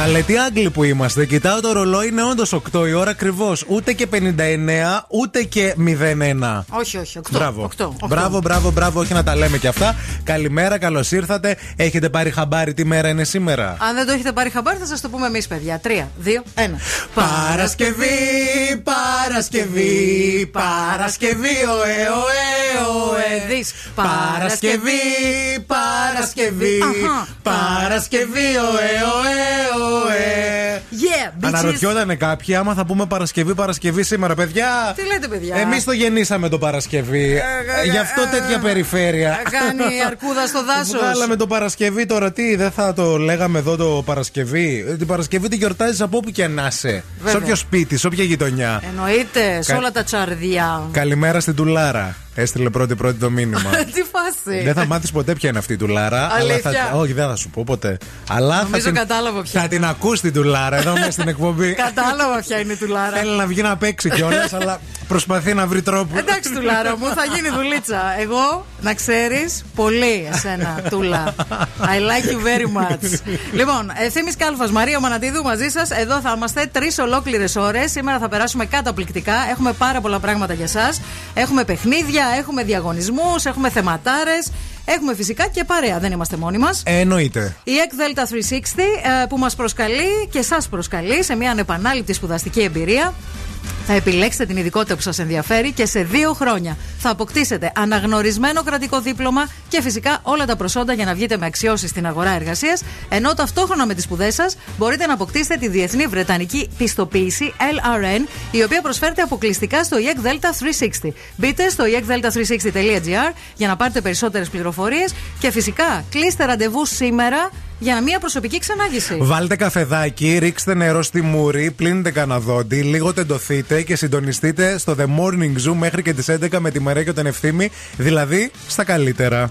Καλέ, τι Άγγλοι που είμαστε. Κοιτάω το ρολόι, είναι όντως 8 η ώρα ακριβώς. Ούτε και 59, ούτε και 01. Όχι, όχι. 8. Μπράβο. 8, 8. Μπράβο, μπράβο, μπράβο, όχι να τα λέμε και αυτά. Καλημέρα, καλώς ήρθατε. Έχετε πάρει χαμπάρι τι μέρα είναι σήμερα; Αν δεν το έχετε πάρει χαμπάρι, θα σας το πούμε εμείς, παιδιά. 3, 2, 1. Παρασκευή, Παρασκευή, Παρασκευή, ωε, ωε, ωε. Δεις. Παρασκευή, Παρασκευή, Αχα. Παρασκευή, ωε, ωε, ωε. Yeah, bitches. Αναρωτιότανε κάποιοι άμα θα πούμε Παρασκευή, Παρασκευή σήμερα, παιδιά. Τι λέτε, παιδιά; Εμείς το γεννήσαμε το Παρασκευή. ε, Γι' αυτό ε, τέτοια περιφέρεια. Κάνει αρκούδα στο δάσος. Βγάλαμε το Παρασκευή τώρα τι, δεν θα το λέγαμε εδώ το Παρασκευή; Ε, Την Παρασκευή τη γιορτάζεις από όπου και να είσαι. Σε Βέβαια. όποιο σπίτι, σε όποια γειτονιά. Εννοείται, σε Κα- όλα τα τσαρδιά. Καλημέρα στην Τουλάρα. Έστειλε πρώτη-πρώτη το μήνυμα. Τι φάση. δεν θα μάθεις ποτέ ποια είναι αυτή η Τουλάρα. αλλά Αλήθεια; θα... Όχι, δεν θα σου πω ποτέ. Αλλά θα Νομίζω την... κατάλαβα ποια. θα την ακούς την Τουλάρα εδώ μέσα στην εκπομπή. Κατάλαβα ποια είναι η τουλάρα. Θέλει να βγει να παίξει κιόλας, αλλά προσπαθεί να βρει τρόπο. Εντάξει, τουλάρα μου, θα γίνει δουλίτσα. Εγώ, να ξέρεις, πολύ εσένα, τούλα. I like you very much. λοιπόν, ευθύνη Κάλφα, Μαρία Μανατίδου μαζί σας. Εδώ θα είμαστε τρεις ολόκληρες ώρες. Σήμερα θα περάσουμε καταπληκτικά. Έχουμε πάρα πολλά πράγματα για εσά. Έχουμε παιχνίδια, έχουμε διαγωνισμούς, έχουμε θεματάρες. Έχουμε φυσικά και παρέα, δεν είμαστε μόνοι μας. Ε, Εννοείται. Η EC Delta 360 ε, που μας προσκαλεί και σας προσκαλεί σε μια ανεπανάληπτη σπουδαστική εμπειρία. Θα επιλέξετε την ειδικότητα που σας ενδιαφέρει και σε δύο χρόνια θα αποκτήσετε αναγνωρισμένο κρατικό δίπλωμα και φυσικά όλα τα προσόντα για να βγείτε με αξιώσεις στην αγορά εργασίας ενώ ταυτόχρονα με τις σπουδές σας μπορείτε να αποκτήσετε τη διεθνή βρετανική πιστοποίηση LRN η οποία προσφέρεται αποκλειστικά στο EEC Delta 360. Μπείτε στο E eekdelta360.gr για να πάρετε περισσότερες πληροφορίες και φυσικά κλείστε ραντεβού σήμερα για μια προσωπική ξενάγηση. Βάλτε καφεδάκι, ρίξτε νερό στη μούρη, πλύνετε κανένα δόντι, λίγο τεντωθείτε και συντονιστείτε στο The Morning Zoo μέχρι και τις 11 με τη Μαρία και τον Ευθύμη, δηλαδή στα καλύτερα.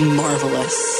marvelous.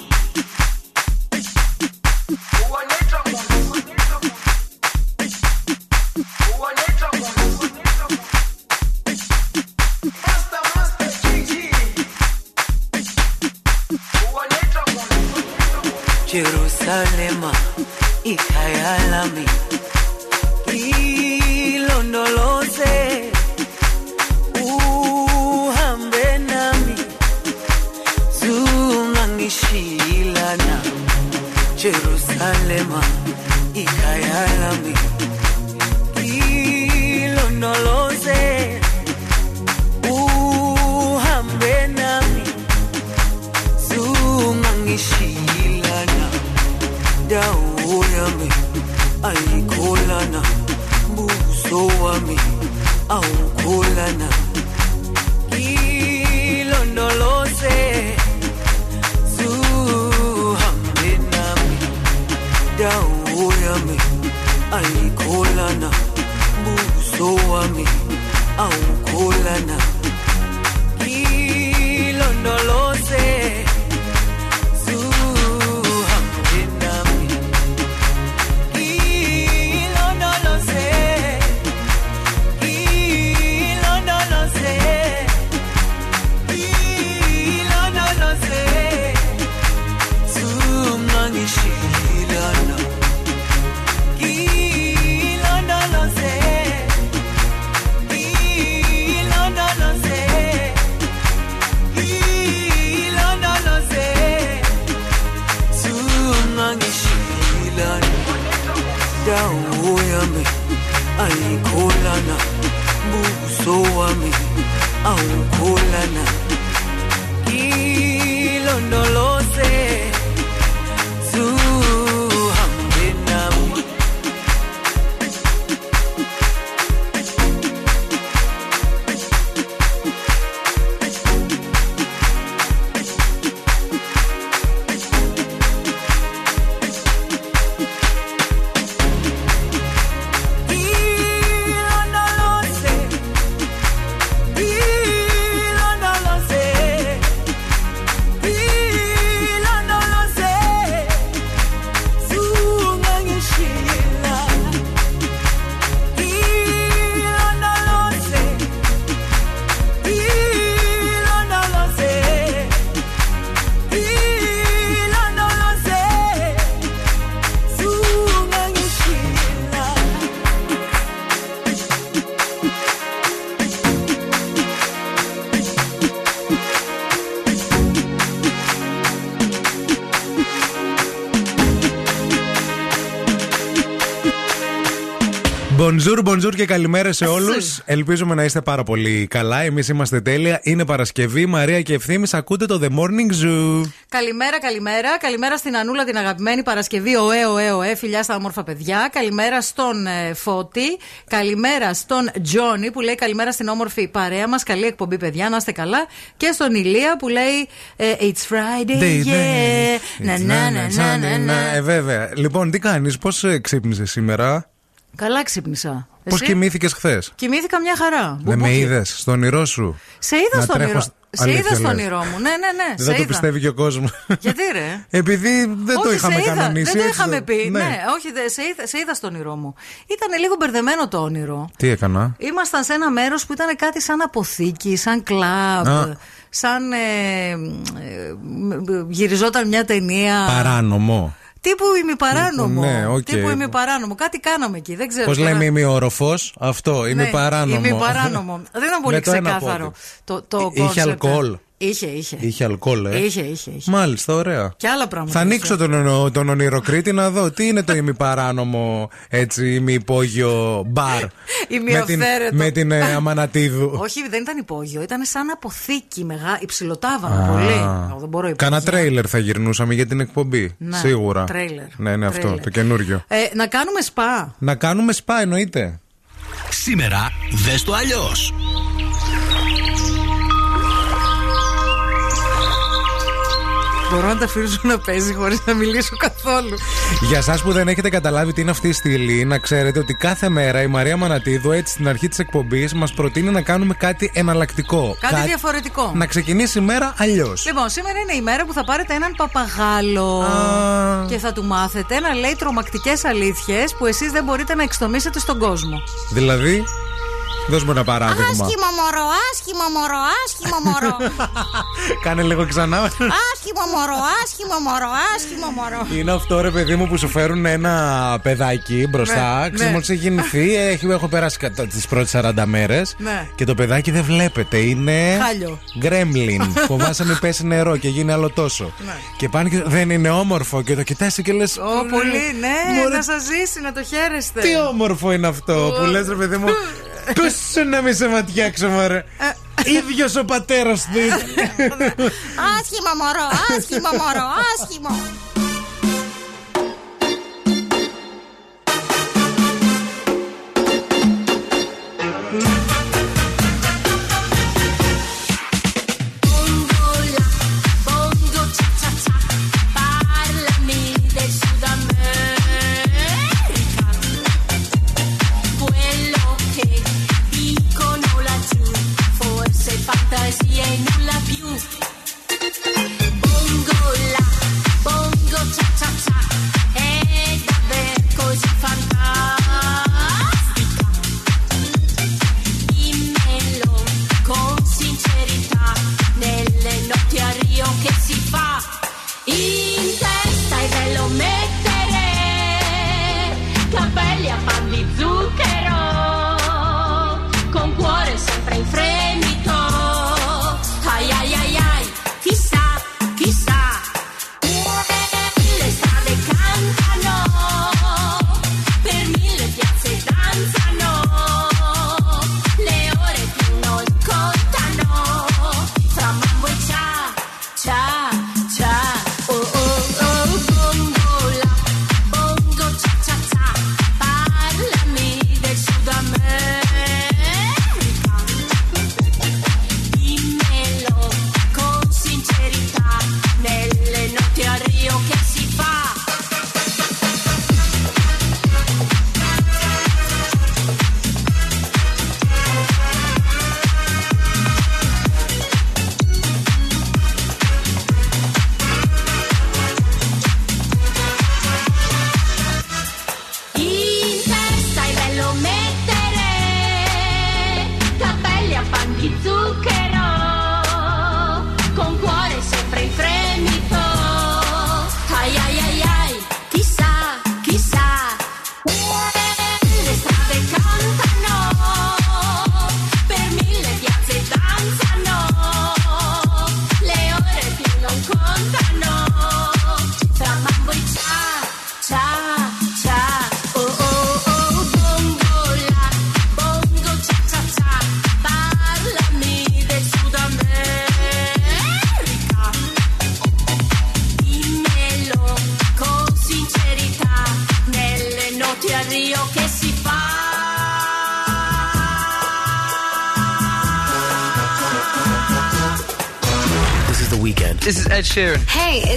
Bonjour, bonjour και καλημέρα σε όλους. Ελπίζουμε να είστε πάρα πολύ καλά. Εμείς είμαστε τέλεια. Είναι Παρασκευή. Μαρία και ευθύνη. Ακούτε το The Morning Zoo. Καλημέρα, καλημέρα. Καλημέρα στην Ανούλα την αγαπημένη Παρασκευή. Ωε, ωε, ωε. Φιλιά στα όμορφα παιδιά. Καλημέρα στον ε, Φώτη. Καλημέρα στον Τζόνι που λέει καλημέρα στην όμορφη παρέα μας. Καλή εκπομπή, παιδιά. Να είστε καλά. Και στον Ηλία που λέει ε, It's Friday, Day, yeah. Να, να, να, να, να, να. Ε, βέβαια. Λοιπόν, τι κάνεις, πώς ξύπνησες σήμερα; Καλά ξύπνησα. Πώς Εσύ; κοιμήθηκες χθες; Κοιμήθηκα μια χαρά. Δεν με Μπουμπούκι. είδες στο όνειρό σου. Σε είδα Να στο τρέχω όνειρό. σ- Σε Αλήθεια είδα στο λες. όνειρό μου. Ναι, ναι, ναι. Δεν σε θα το είδα. πιστεύει και ο κόσμος. Γιατί ρε; Επειδή δεν το όχι, είχαμε σε είδα. κανονίσει. Δεν το έτσι είχαμε πει. Ναι, Ναι. όχι, δε- σε είδα, σε είδα στο όνειρό μου. Ήταν λίγο μπερδεμένο το όνειρο. Τι έκανα; Ήμασταν σε ένα μέρος που ήταν κάτι σαν αποθήκη, σαν κλαμπ, Α. σαν. Ε, ε, μ, γυριζόταν μια ταινία. Παράνομο. Τύπου ημιπαράνομο. Ναι, οκ. Τύπου ημιπαράνομο. Κάτι κάναμε εκεί. Δεν ξέρω. Πώς τώρα. λέμε ημιόροφο, αυτό. Είμαι Ναι, παράνομο. ημιπαράνομο. Δεν ήταν πολύ Με το ένα ξεκάθαρο. πόδι. Το, το Είχε concept. αλκοόλ. Είχε, είχε. Είχε αλκοόλ, ε. Είχε, είχε, είχε. Μάλιστα, ωραία. Και άλλα πράγματα. Θα είχε. ανοίξω τον, ονο- τον ονειροκρίτη να δω τι είναι το ημιπαράνομο έτσι ημιυπόγειο μπαρ. με την, Ημιοφθαίρετο. με την ε, Αμανατίδου. Όχι, δεν ήταν υπόγειο. Ήταν σαν αποθήκη μεγάλη. Υψηλοτάβανο Α. πολύ. Εγώ δεν μπορώ υπόγειο. Κάνα τρέιλερ θα γυρνούσαμε για την εκπομπή. Ναι, Σίγουρα. τρέιλερ. Ναι, είναι αυτό, Τρέιλερ. το καινούριο. Ε, να κάνουμε σπα. Να κάνουμε σπα, εννοείται. Σήμερα δες το αλλιώς. Μπορώ να τα αφήσω να παίζει χωρίς να μιλήσω καθόλου. Για εσάς που δεν έχετε καταλάβει τι είναι αυτή η στήλη, να ξέρετε ότι κάθε μέρα η Μαρία Μανατίδου, έτσι στην αρχή της εκπομπής, μας προτείνει να κάνουμε κάτι εναλλακτικό. Κάτι διαφορετικό. Να ξεκινήσει η μέρα αλλιώς. Λοιπόν, σήμερα είναι η μέρα που θα πάρετε έναν παπαγάλο Α. και θα του μάθετε να λέει τρομακτικές αλήθειες που εσείς δεν μπορείτε να εξτομίσετε στον κόσμο. Δηλαδή, δώσ' μου ένα παράδειγμα. Άσχημο μωρό, άσχημο μωρό, άσχημο μωρό. Κάνε λίγο ξανά. άσχημο μωρό, άσχημο μωρό, άσχημο μωρό. Είναι αυτό ρε παιδί μου που σου φέρουν ένα παιδάκι μπροστά. Ναι, Ξέρεις, ναι. μόλις έχει γεννηθεί, έχει, έχω περάσει κατά τις πρώτες 40 μέρες Ναι. και το παιδάκι δεν βλέπετε. Είναι. Χάλιο. Γκρέμλιν. Φοβάσαι μην πέσει νερό και γίνει άλλο τόσο. Ναι. Και πάνε και δεν είναι όμορφο και το κοιτάς και λες Ω, πολύ, ναι, μωρέ, να σας ζήσει, να το χαίρεστε. Τι όμορφο είναι αυτό που λες ρε παιδί μου. Κούσου να μην σε ματιάξω, μωρέ. Ε. Ίδιος ο πατέρας του ήταν. Άσχημο μωρό, άσχημο μωρό, άσχημο.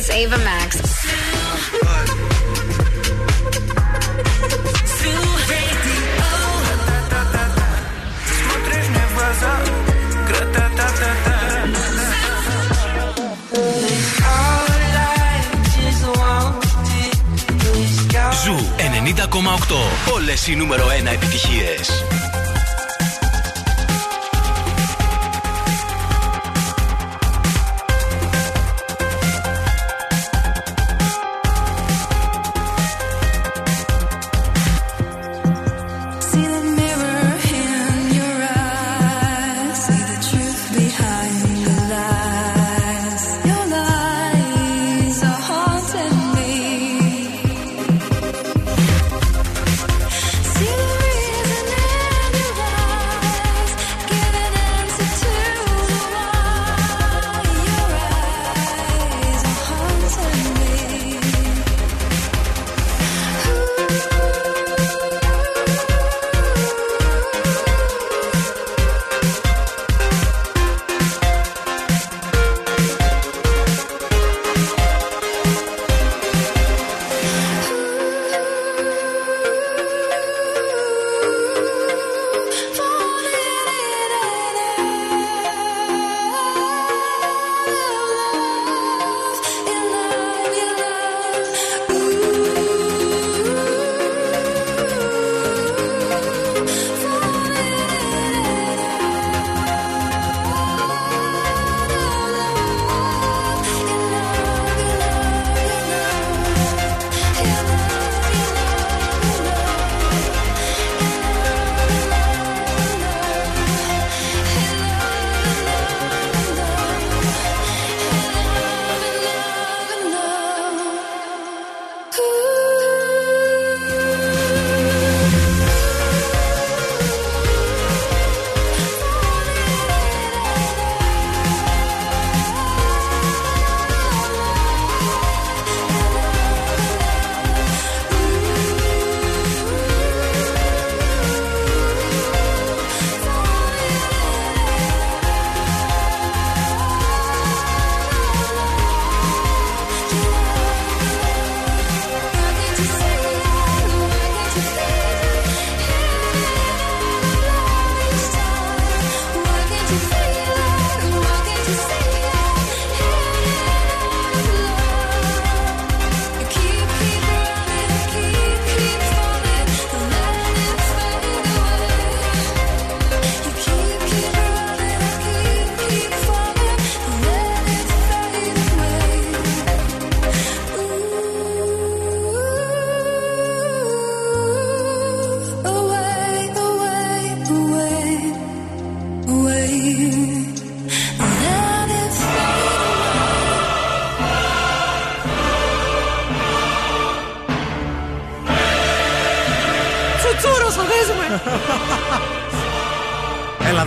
It's Ava Max.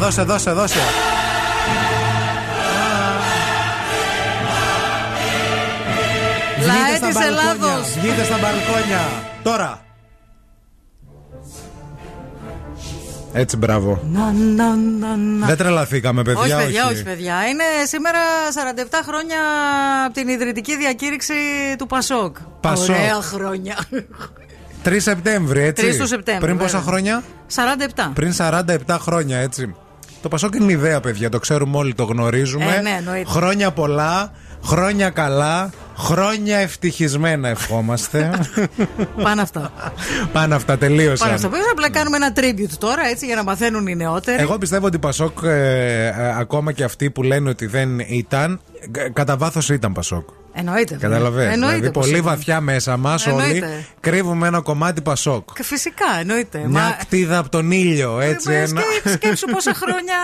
Δώσε, δώσε, δώσε. Λαέ Βγείτε στα της μπαλκόνια, Ελλάδος. Βγείτε στα μπαλκόνια. Τώρα. Έτσι, μπράβο. Να, να, να, να. Δεν τρελαθήκαμε, παιδιά. όχι, παιδιά, όχι, παιδιά. Είναι σήμερα 47 χρόνια από την ιδρυτική διακήρυξη του Πασόκ. Πασόκ. Ωραία χρόνια. 3 Σεπτέμβρη, έτσι. 3 του Σεπτέμβρη, Πριν πόσα βέβαια. χρόνια; 47. Πριν 47 χρόνια, έτσι. Το Πασόκ είναι ιδέα, παιδιά. Το ξέρουμε όλοι, το γνωρίζουμε. Ε, ναι, εννοείται. χρόνια πολλά, χρόνια καλά, χρόνια ευτυχισμένα ευχόμαστε. Πάνε αυτά. Πάνε αυτά, τελείωσαν. Πάνε αυτά. Πρέπει απλά κάνουμε ένα tribute τώρα, έτσι, για να μαθαίνουν οι νεότεροι. Εγώ πιστεύω ότι Πασόκ, ε, ε, ακόμα και αυτοί που λένε ότι δεν ήταν, κα- κατά βάθος ήταν Πασόκ. Εννοείται. βέβαια. Καταλαβαίνετε. Εννοείται Δηλαδή, πως πολύ ήταν. βαθιά μέσα μας όλοι Εννοείται. κρύβουμε ένα κομμάτι Πασόκ. Και Φυσικά, εννοείται. Μια κτίδα από τον ήλιο, έτσι. Ε, Ένα... σκέ- Σκέψου πόσα χρόνια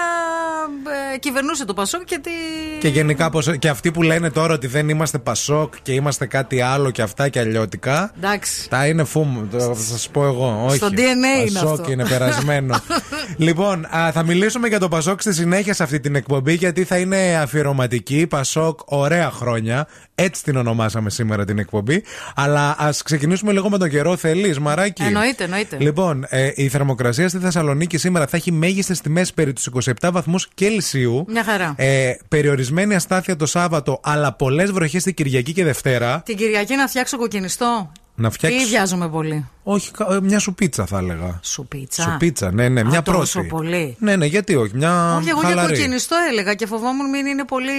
ε, κυβερνούσε το Πασόκ και τι. Και γενικά πως, και αυτοί που λένε τώρα ότι δεν είμαστε Πασόκ και είμαστε κάτι άλλο και αυτά και αλλιώτικα. Εντάξει. Τα είναι φούμ, το θα σας πω εγώ. Όχι. Στο DNA είναι Πασόκ αυτό. είναι περασμένο. λοιπόν, α, θα μιλήσουμε για το Πασόκ στη συνέχεια σε αυτή την εκπομπή γιατί θα είναι αφιερωματική. Πασόκ, ωραία χρόνια. Έτσι την ονομάσαμε σήμερα την εκπομπή. Αλλά ας ξεκινήσουμε λίγο με τον καιρό. Θέλεις, Μαράκι. Εννοείται, εννοείται. Λοιπόν, ε, η θερμοκρασία στη Θεσσαλονίκη σήμερα θα έχει μέγιστες τιμές περί τους 27 βαθμούς Κελσίου. Μια χαρά. Ε, περιορισμένη αστάθεια το Σάββατο, αλλά πολλές βροχές την Κυριακή και Δευτέρα. Την Κυριακή να φτιάξω κοκκινιστό. Να φτιάξεις- Ή βιάζομαι πολύ. Όχι, κα- ε, μια σουπίτσα θα έλεγα. Σουπίτσα; Σουπίτσα, ναι, ναι, Α, μια τόσο πρώτη. πολύ. Ναι, ναι, γιατί όχι, μια Όχι, εγώ για χαλαρή. κοκκινιστό έλεγα και φοβόμουν μην είναι πολύ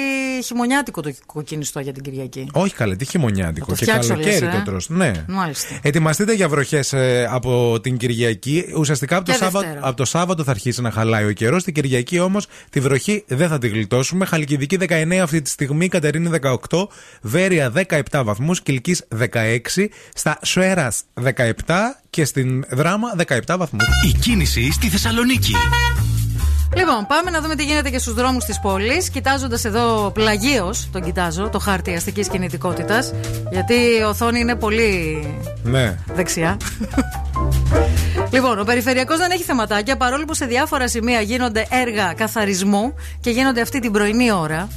χειμωνιάτικο το κοκκινιστό για την Κυριακή. Όχι καλέ, τι χειμωνιάτικο. το και φτιάξω, καλοκαίρι λες, ε; το τρως. Ναι. Μάλιστα. Ετοιμαστείτε για βροχές από την Κυριακή. Ουσιαστικά από το, Και Σάββατο, Δευτέρα. από το Σάββατο θα αρχίσει να χαλάει ο καιρός. Την Κυριακή όμως τη βροχή δεν θα τη γλιτώσουμε. Χαλκιδική 19 αυτή τη στιγμή, Κατερίνη 18, Βέρεια 17 βαθμούς, Κυλκής 16, στα Σουέρας 17 και στην Δράμα 17 βαθμού. Η κίνηση στη Θεσσαλονίκη. Λοιπόν, πάμε να δούμε τι γίνεται και στους δρόμους της πόλης. Κοιτάζοντας εδώ πλαγίως, τον κοιτάζω, το χάρτη αστικής κινητικότητας. Γιατί η οθόνη είναι πολύ Ναι. δεξιά. λοιπόν, ο περιφερειακός δεν έχει θεματάκια παρόλο που σε διάφορα σημεία γίνονται έργα καθαρισμού και γίνονται αυτή την πρωινή ώρα.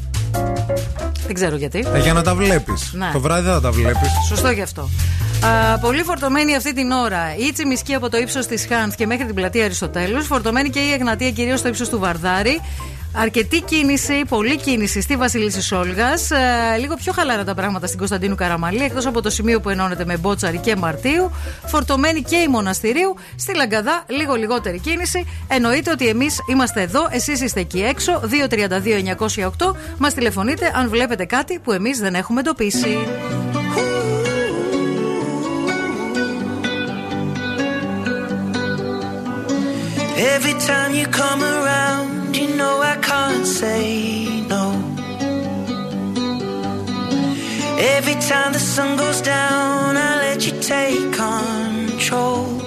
Δεν ξέρω γιατί. Ε, για να τα βλέπεις. Ναι. Το βράδυ δεν θα τα βλέπεις. Σωστό γι' αυτό. Α, πολύ φορτωμένη αυτή την ώρα η Τσιμισκή από το ύψος της Χάντ και μέχρι την πλατεία Αριστοτέλους. Φορτωμένη και η Εγνατία κυρίως στο ύψος του Βαρδάρη. Αρκετή κίνηση, πολλή κίνηση στη Βασιλίση Όλγας. λίγο πιο χαλαρά τα πράγματα στην Κωνσταντίνου Καραμαλή, εκτός από το σημείο που ενώνεται με Μπότσαρη και Μαρτίου. Φορτωμένη και η Μοναστηρίου. Στη Λαγκαδά, λίγο λιγότερη κίνηση. Εννοείται ότι εμείς είμαστε εδώ, εσείς είστε εκεί έξω. 232-908. Μας τηλεφωνείτε αν βλέπετε κάτι που εμείς δεν έχουμε εντοπίσει. Every time you come around, you know I can't say no. Every time the sun goes down, I let you take control.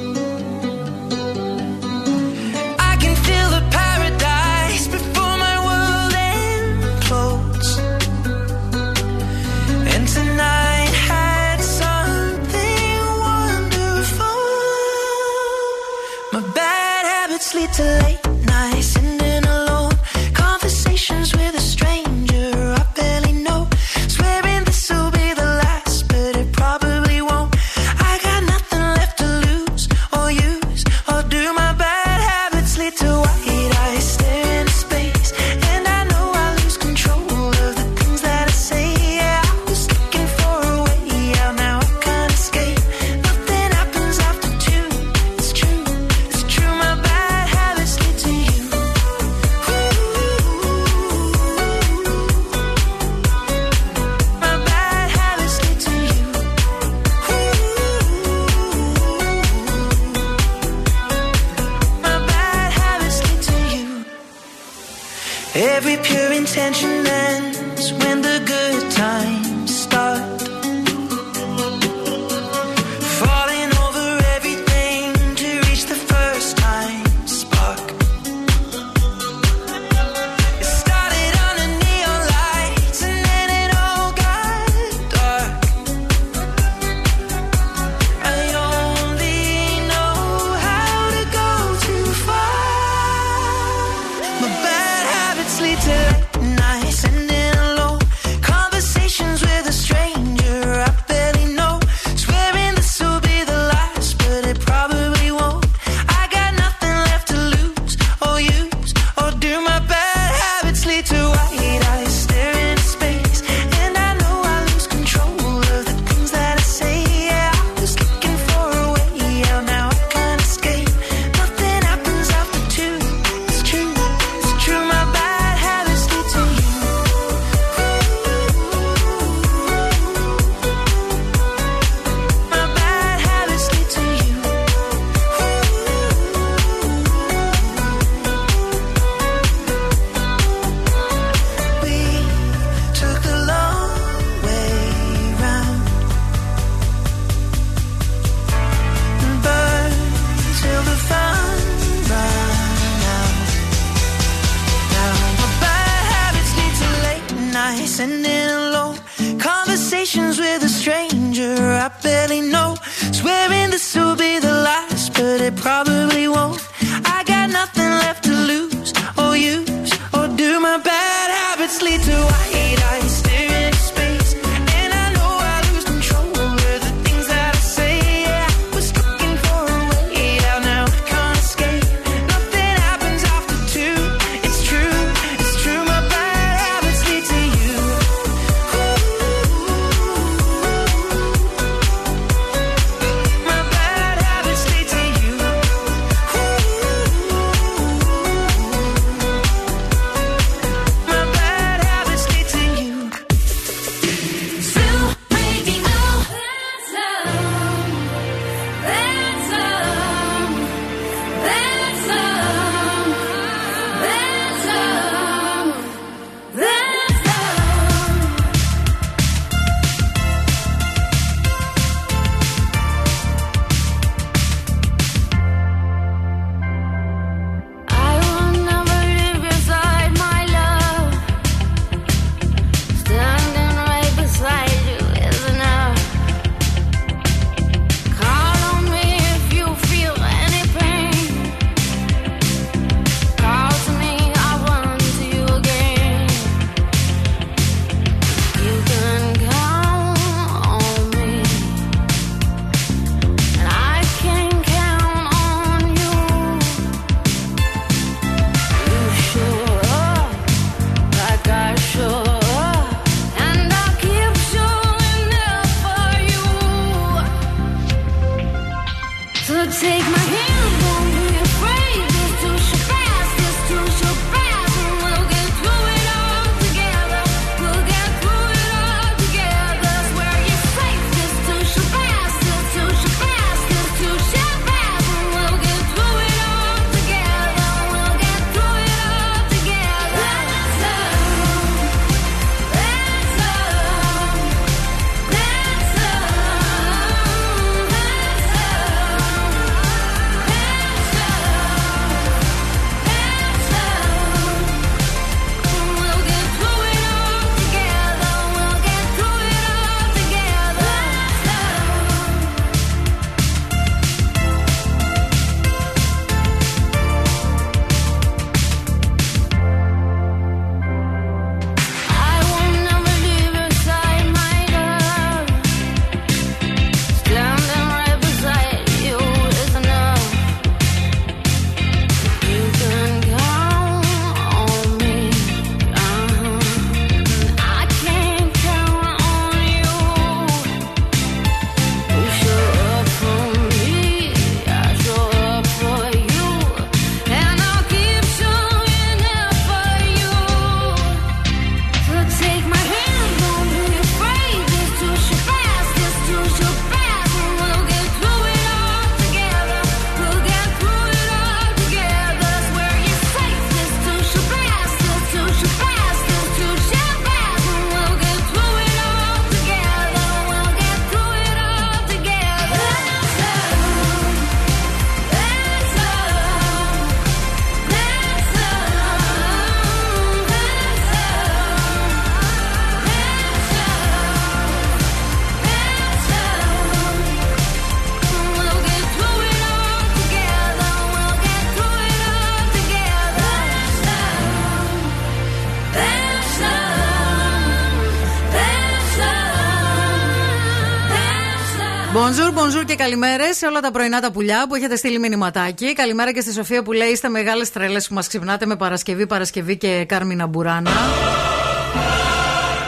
Bonjour, bonjour και καλημέρες σε όλα τα πρωινά τα πουλιά που έχετε στείλει μηνυματάκι. Καλημέρα και στη Σοφία που λέει: Είστε μεγάλες τρελέ που μας ξυπνάτε με Παρασκευή, Παρασκευή και Κάρμινα Μπουράνα.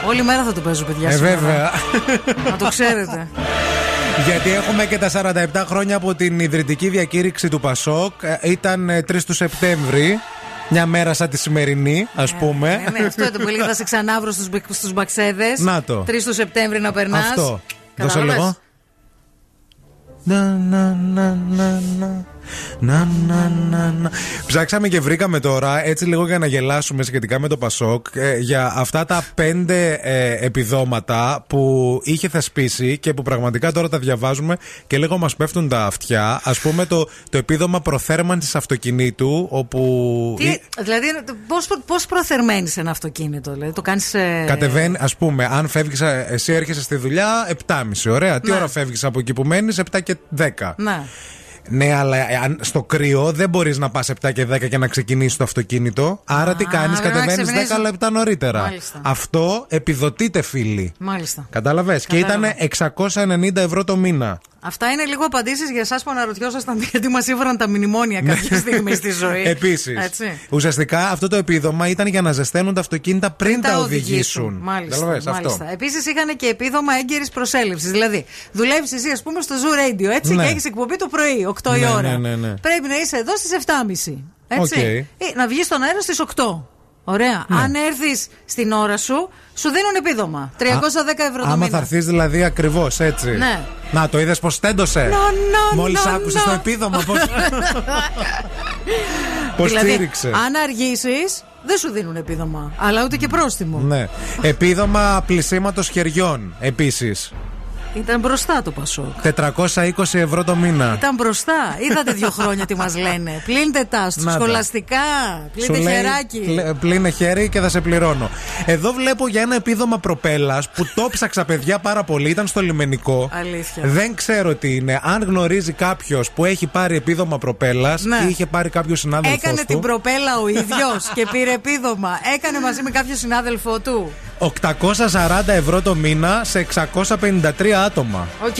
Όλη μέρα θα το παίζω, παιδιά. Ε, σήμερα. βέβαια. Να το ξέρετε. Γιατί έχουμε και τα 47 χρόνια από την ιδρυτική διακήρυξη του Πασόκ. Ε, Ήταν ε, 3 του Σεπτέμβρη. Μια μέρα σαν τη σημερινή, ας πούμε. Ε, ναι, αυτό ήταν που έλεγα θα σε ξανάβρω στους στους μπαξέδες. Να το. 3 του Σεπτέμβρη να περνάς. Αυτό. Δώσε λίγο. Να, να, να, να, να. Να, να, να, να. Ψάξαμε και βρήκαμε τώρα, έτσι λίγο για να γελάσουμε σχετικά με το Πασόκ, ε, για αυτά τα πέντε ε, επιδόματα που είχε θεσπίσει και που πραγματικά τώρα τα διαβάζουμε και λίγο μας πέφτουν τα αυτιά. Α πούμε το, το επίδομα προθέρμανσης αυτοκινήτου, όπου. Τι, δηλαδή, πώς πώς προθερμαίνεις ένα αυτοκίνητο, δηλαδή, το κάνεις. Ε... Κατεβαίνει, ας πούμε, αν φεύγεις, εσύ έρχεσαι στη δουλειά 7.30 ωραία. Τι Ναι. ώρα φεύγεις από εκεί που μένεις, 7 και 10. Ναι. Ναι, αλλά ε, αν- στο κρύο δεν μπορείς να πας 7 και 10 και να ξεκινήσεις το αυτοκίνητο. Άρα τι κάνεις, πρέπει να κατεβαίνεις 10 ξυπνήσεις. λεπτά νωρίτερα. Μάλιστα. Αυτό επιδοτείται, φίλοι. Μάλιστα. Κατάλαβες. Και ήταν Κατάλαβα. 690 ευρώ το μήνα. Αυτά είναι λίγο απαντήσεις για εσάς που αναρωτιόσασταν γιατί μας ήβραν τα μνημόνια κάποια στιγμή στη ζωή. Επίσης. Έτσι. Ουσιαστικά αυτό το επίδομα ήταν για να ζεσταίνουν τα αυτοκίνητα πριν τα, οδηγήσουν. Μάλιστα. Κατάλαβες, μάλιστα. αυτό. Επίσης είχαν και επίδομα έγκαιρης προσέλευσης. Δηλαδή, δουλεύεις εσύ, ας πούμε, στο Zoo Radio έτσι, Ναι. και έχεις εκπομπή το πρωί, 8 η Ναι, ώρα. ναι, ναι, ναι. Πρέπει να είσαι εδώ στις 7.30. Έτσι. Οκ. Ή να βγεις στον αέρα στις 8. Ωραία. Ναι. Αν έρθεις στην ώρα σου, σου δίνουν επίδομα. 310 ευρώ το Άμα μήνα. θα έρθεις δηλαδή ακριβώς έτσι. Ναι. Να το είδες πως τέντωσε. Να, να, Μόλις να, άκουσες να. το επίδομα. Πώ πώς δηλαδή, στήριξες; αν αργήσεις, δεν σου δίνουν επίδομα. Αλλά ούτε και πρόστιμο. Ναι. Επίδομα πλησίματος χεριών επίσης. Ήταν μπροστά το Πασόκ. 420 ευρώ το μήνα. Ήταν μπροστά. Είδατε δύο χρόνια τι μας λένε. Πλύντε τα Να τα. σχολαστικά. Πλύντε χεράκι. πλε- πλύνε χέρι και θα σε πληρώνω. Εδώ βλέπω για ένα επίδομα προπέλας που το ψάξα παιδιά πάρα πολύ. Ήταν στο λιμενικό. Αλήθεια. Δεν ξέρω τι είναι. Αν γνωρίζει κάποιος που έχει πάρει επίδομα προπέλας Ναι. ή είχε πάρει κάποιο συνάδελφο Έκανε του. την προπέλα ο ίδιος και πήρε επίδομα. Έκανε μαζί με κάποιο συνάδελφό του. 840 ευρώ το μήνα σε 653 άτομα. Οκ.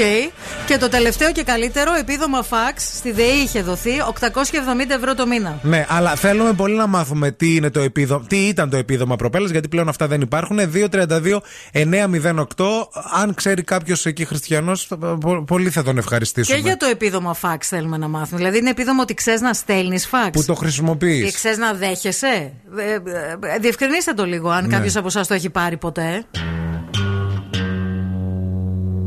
Και το τελευταίο και καλύτερο επίδομα φαξ στη ΔΕΗ είχε δοθεί 870 ευρώ το μήνα. Ναι, αλλά θέλουμε πολύ να μάθουμε τι, είναι το επίδομα, τι ήταν το επίδομα προπέλα, γιατί πλέον αυτά δεν υπάρχουν. 232-908. Αν ξέρει κάποιος εκεί χριστιανός, πολύ θα τον ευχαριστήσουμε. Και για το επίδομα φαξ θέλουμε να μάθουμε. Δηλαδή είναι επίδομα ότι ξέρεις να στέλνεις φαξ. Που το χρησιμοποιείς. Και ξέρεις να δέχεσαι. Ε, ε, ε, Διευκρινίστε το λίγο, αν Ναι. κάποιος από εσάς το έχει πάρει ποτέ.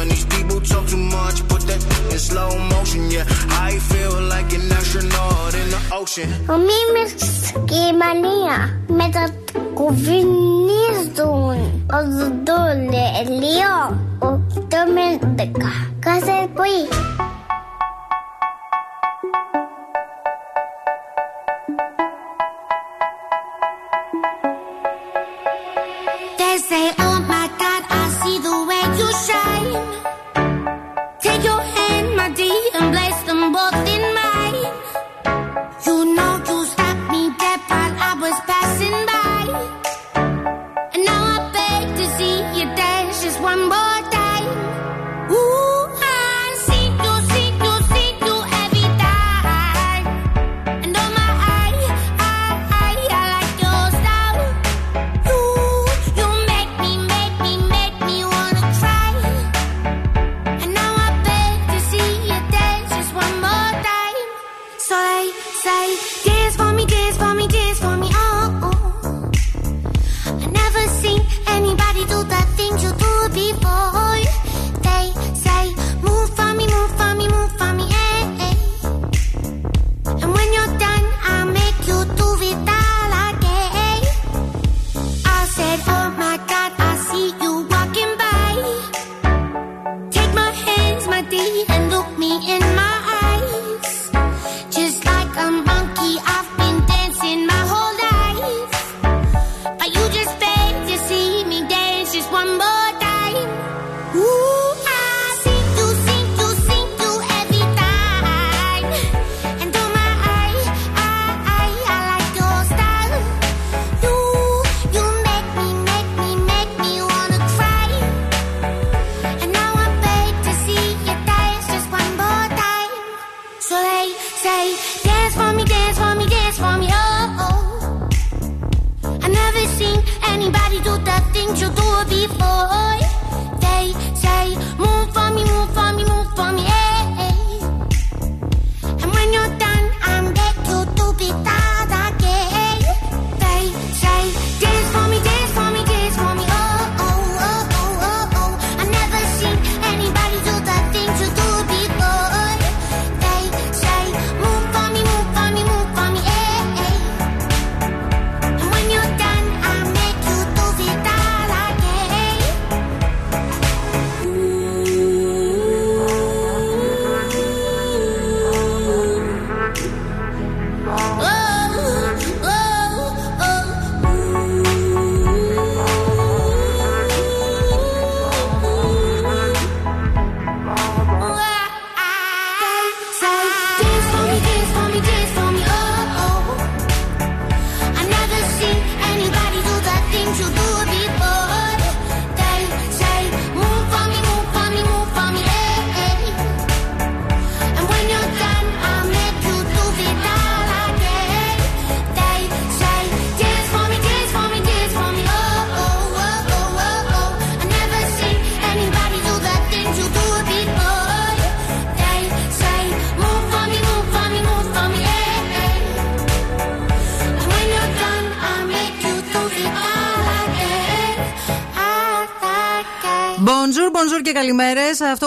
When these people talk too much, put that in Yeah, I feel like an astronaut in the ocean. Ο Μίμης και η Μανία μετακουβινίζουν ο Δουντούλιο οκτώ με δέκα κάθε πρωί. They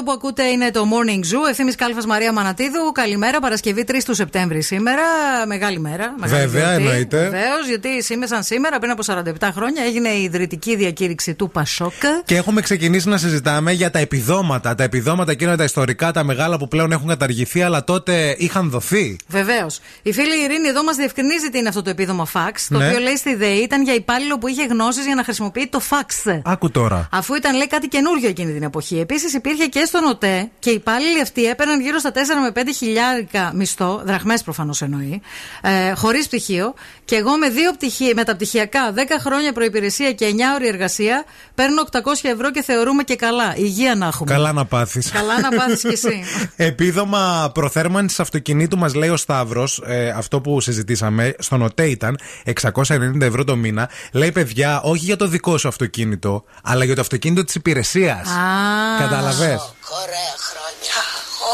Αυτό που ακούτε είναι το Morning Zoo. Ευθύνη Κάλφα Μαρία Μανατίδου. Καλημέρα, Παρασκευή 3 του Σεπτέμβρη σήμερα. Μεγάλη μέρα. Μεγάλη Βέβαια, γιορτή. εννοείται. Βεβαίως, γιατί σήμερα, σαν σήμερα, πριν από 47 χρόνια, έγινε η ιδρυτική διακήρυξη του Πασόκ. Και έχουμε ξεκινήσει να συζητάμε για τα επιδόματα. Τα επιδόματα εκείνα τα ιστορικά, τα μεγάλα που πλέον έχουν καταργηθεί, αλλά τότε είχαν δοθεί. Βεβαίως. Η φίλη Ειρήνη εδώ μας διευκρινίζει τι είναι αυτό το επίδομα fax. Το Ναι. οποίο λέει στη ΔΕΗ ήταν για υπάλληλο που είχε γνώσεις για να χρησιμοποιεί το fax. Άκου τώρα. Αφού ήταν λέει κάτι καινούριο εκείνη την εποχή. Επίσης υπήρχε και στον ΟΤΕ και οι υπάλληλοι αυτοί έπαιρναν γύρω στα 4 με 5 χιλιάρικα μισθό, δραχμές προφανώς εννοεί, ε, χωρίς πτυχίο. Και εγώ με δύο πτυχία, μεταπτυχιακά 10 χρόνια προπηρεσία και 9 ώρη εργασία παίρνω 800 ευρώ και θεωρούμε και καλά. Υγεία να έχουμε. Καλά να πάθεις. Καλά να πάθεις κι εσύ. Επίδομα προθέρμανσης αυτοκινήτου μας λέει ο Σταύρος, αυτό που συζητήσαμε, στον ΟΤΕ ήταν 690 ευρώ το μήνα. Λέει παιδιά, όχι για το δικό σου αυτοκίνητο, αλλά για το αυτοκίνητο της υπηρεσίας. Α. Καταλαβέ. Ωραία χρόνια.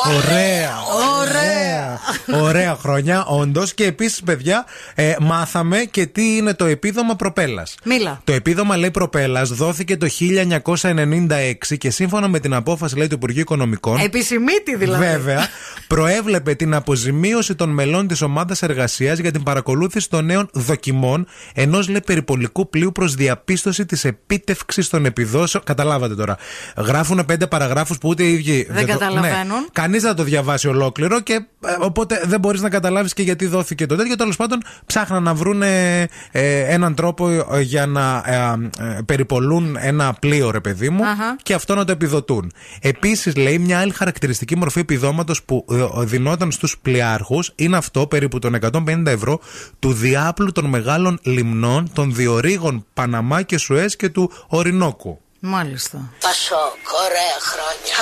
Ωραία. Ωραία. Ωραία χρόνια, όντως. Και επίσης, παιδιά, ε, μάθαμε και τι είναι το επίδομα προπέλας. Μίλα. Το επίδομα, λέει, προπέλας δόθηκε το 1996 και σύμφωνα με την απόφαση, λέει, του Υπουργείου Οικονομικών. Επισημήτη δηλαδή. Βέβαια, προέβλεπε την αποζημίωση των μελών της ομάδας εργασίας για την παρακολούθηση των νέων δοκιμών ενός λέει περιπολικού πλοίου προς διαπίστωση της επίτευξης των επιδόσεων. Καταλάβατε τώρα. Γράφουν πέντε παραγράφους που ούτε οι ίδιοι Δεν το- καταλαβαίνουν. Ναι, Κανείς δεν θα το διαβάσει ολόκληρο και ε, οπότε δεν μπορείς να καταλάβεις και γιατί δόθηκε το τέτοιο. Τέλος πάντων, ψάχναν να βρουν έναν τρόπο ε, για να ε, ε, περιπολούν ένα πλοίο, ρε παιδί μου, Αχα. και αυτό να το επιδοτούν. Επίσης, λέει, μια άλλη χαρακτηριστική μορφή επιδόματος που ε, δινόταν στους πλοιάρχους είναι αυτό περίπου των 150 ευρώ του διάπλου των μεγάλων λιμνών των διορίγων Παναμά και Σουέζ και του Ορεινόκου. Μάλιστα. Πασόκ, ωραία χρόνια.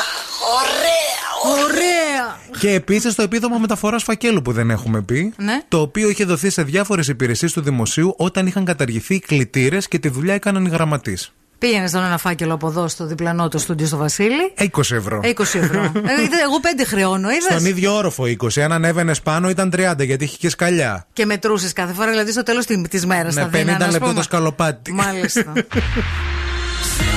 Ωραία, Ωραία. Και επίσης το επίδομα μεταφοράς φακέλου που δεν έχουμε πει. Ναι. Το οποίο είχε δοθεί σε διάφορες υπηρεσίες του δημοσίου όταν είχαν καταργηθεί οι κλητήρες και τη δουλειά έκαναν οι γραμματείς. Πήγαινες στον ένα φάκελο από εδώ στο διπλανό το στούντιο στο Βασίλη. 20 ευρώ. 20 ευρώ. ε, είδε, εγώ πέντε χρεώνω, είδες; Στον ίδιο όροφο 20. Αν ανέβαινες πάνω ήταν 30 γιατί είχε και σκαλιά. Και μετρούσες κάθε φορά, δηλαδή στο τέλος τη μέρας. Με 50 λεπτό το σκαλοπάτι. Μάλιστα.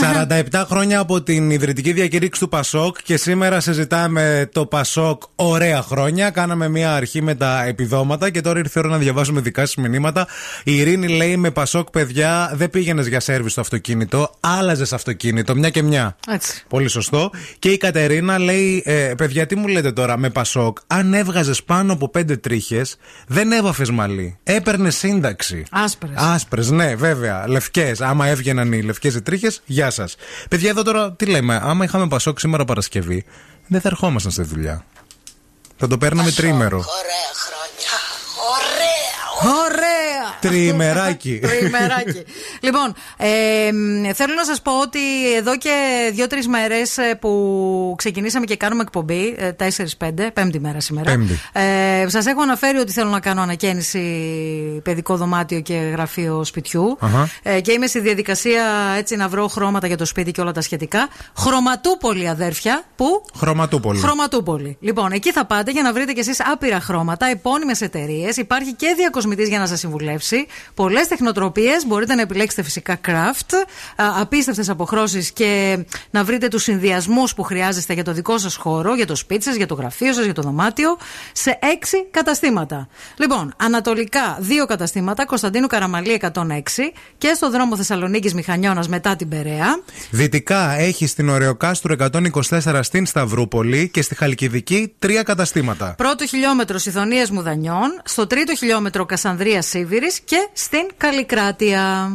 47 χρόνια από την ιδρυτική διακήρυξη του Πασόκ και σήμερα συζητάμε το Πασόκ ωραία χρόνια. Κάναμε μια αρχή με τα επιδόματα και τώρα ήρθε η ώρα να διαβάσουμε δικά σας μηνύματα. Η Ειρήνη λέει με Πασόκ, παιδιά, δεν πήγαινες για σερβι στο αυτοκίνητο, άλλαζες αυτοκίνητο, μια και μια. Έτσι. Πολύ σωστό. Και η Κατερίνα λέει: ε, Παιδιά, τι μου λέτε τώρα με Πασόκ, αν έβγαζες πάνω από πέντε τρίχες, δεν έβαφες μαλλί. Έπαιρνες σύνταξη. Άσπρες. Άσπρες, ναι, βέβαια. Λευκές. Άμα έβγαιναν οι λευκές οι τρίχες, γεια σας. Παιδιά, εδώ τώρα τι λέμε; Άμα είχαμε Πασόκ σήμερα Παρασκευή, δεν θα ερχόμασταν στη δουλειά. Θα το παίρναμε τρίμερο. Ωραία! Τριμεράκι. Τριμεράκι. λοιπόν, ε, μ, θέλω να σας πω ότι εδώ και δύο-τρεις μέρες που ξεκινήσαμε και κάνουμε εκπομπή, 4-5, πέμπτη μέρα σήμερα. Πέμπτη. Ε, σας έχω αναφέρει ότι θέλω να κάνω ανακαίνιση παιδικό δωμάτιο και γραφείο σπιτιού. Αχα. Ε, και είμαι στη διαδικασία έτσι να βρω χρώματα για το σπίτι και όλα τα σχετικά. Χρωματούπολη, αδέρφια. Πού; Χρωματούπολη. Χρωματούπολη. Λοιπόν, εκεί θα πάτε για να βρείτε κι εσείς άπειρα χρώματα, επώνυμες εταιρείες. Υπάρχει και διακοσμητής για να σας συμβουλεύσει. Πολλές τεχνοτροπίες. Μπορείτε να επιλέξετε φυσικά craft. Απίστευτες αποχρώσεις και να βρείτε τους συνδυασμούς που χρειάζεστε για το δικό σας χώρο, για το σπίτι σας, για το γραφείο σας, για το δωμάτιο. Σε έξι καταστήματα. Λοιπόν, ανατολικά δύο καταστήματα. Κωνσταντίνου Καραμαλή 106 και στο δρόμο Θεσσαλονίκης Μηχανιώνας μετά την Περαία. Δυτικά έχει στην Ωρεοκάστρου 124 στην Σταυρούπολη και στη Χαλκιδική τρία καταστήματα. Πρώτο χιλιόμετρο Σιδωνίας Μουδανιών, στο τρίτο χιλιόμετρο Κασανδρίας Σίβηρης και στην Καλικράτεια.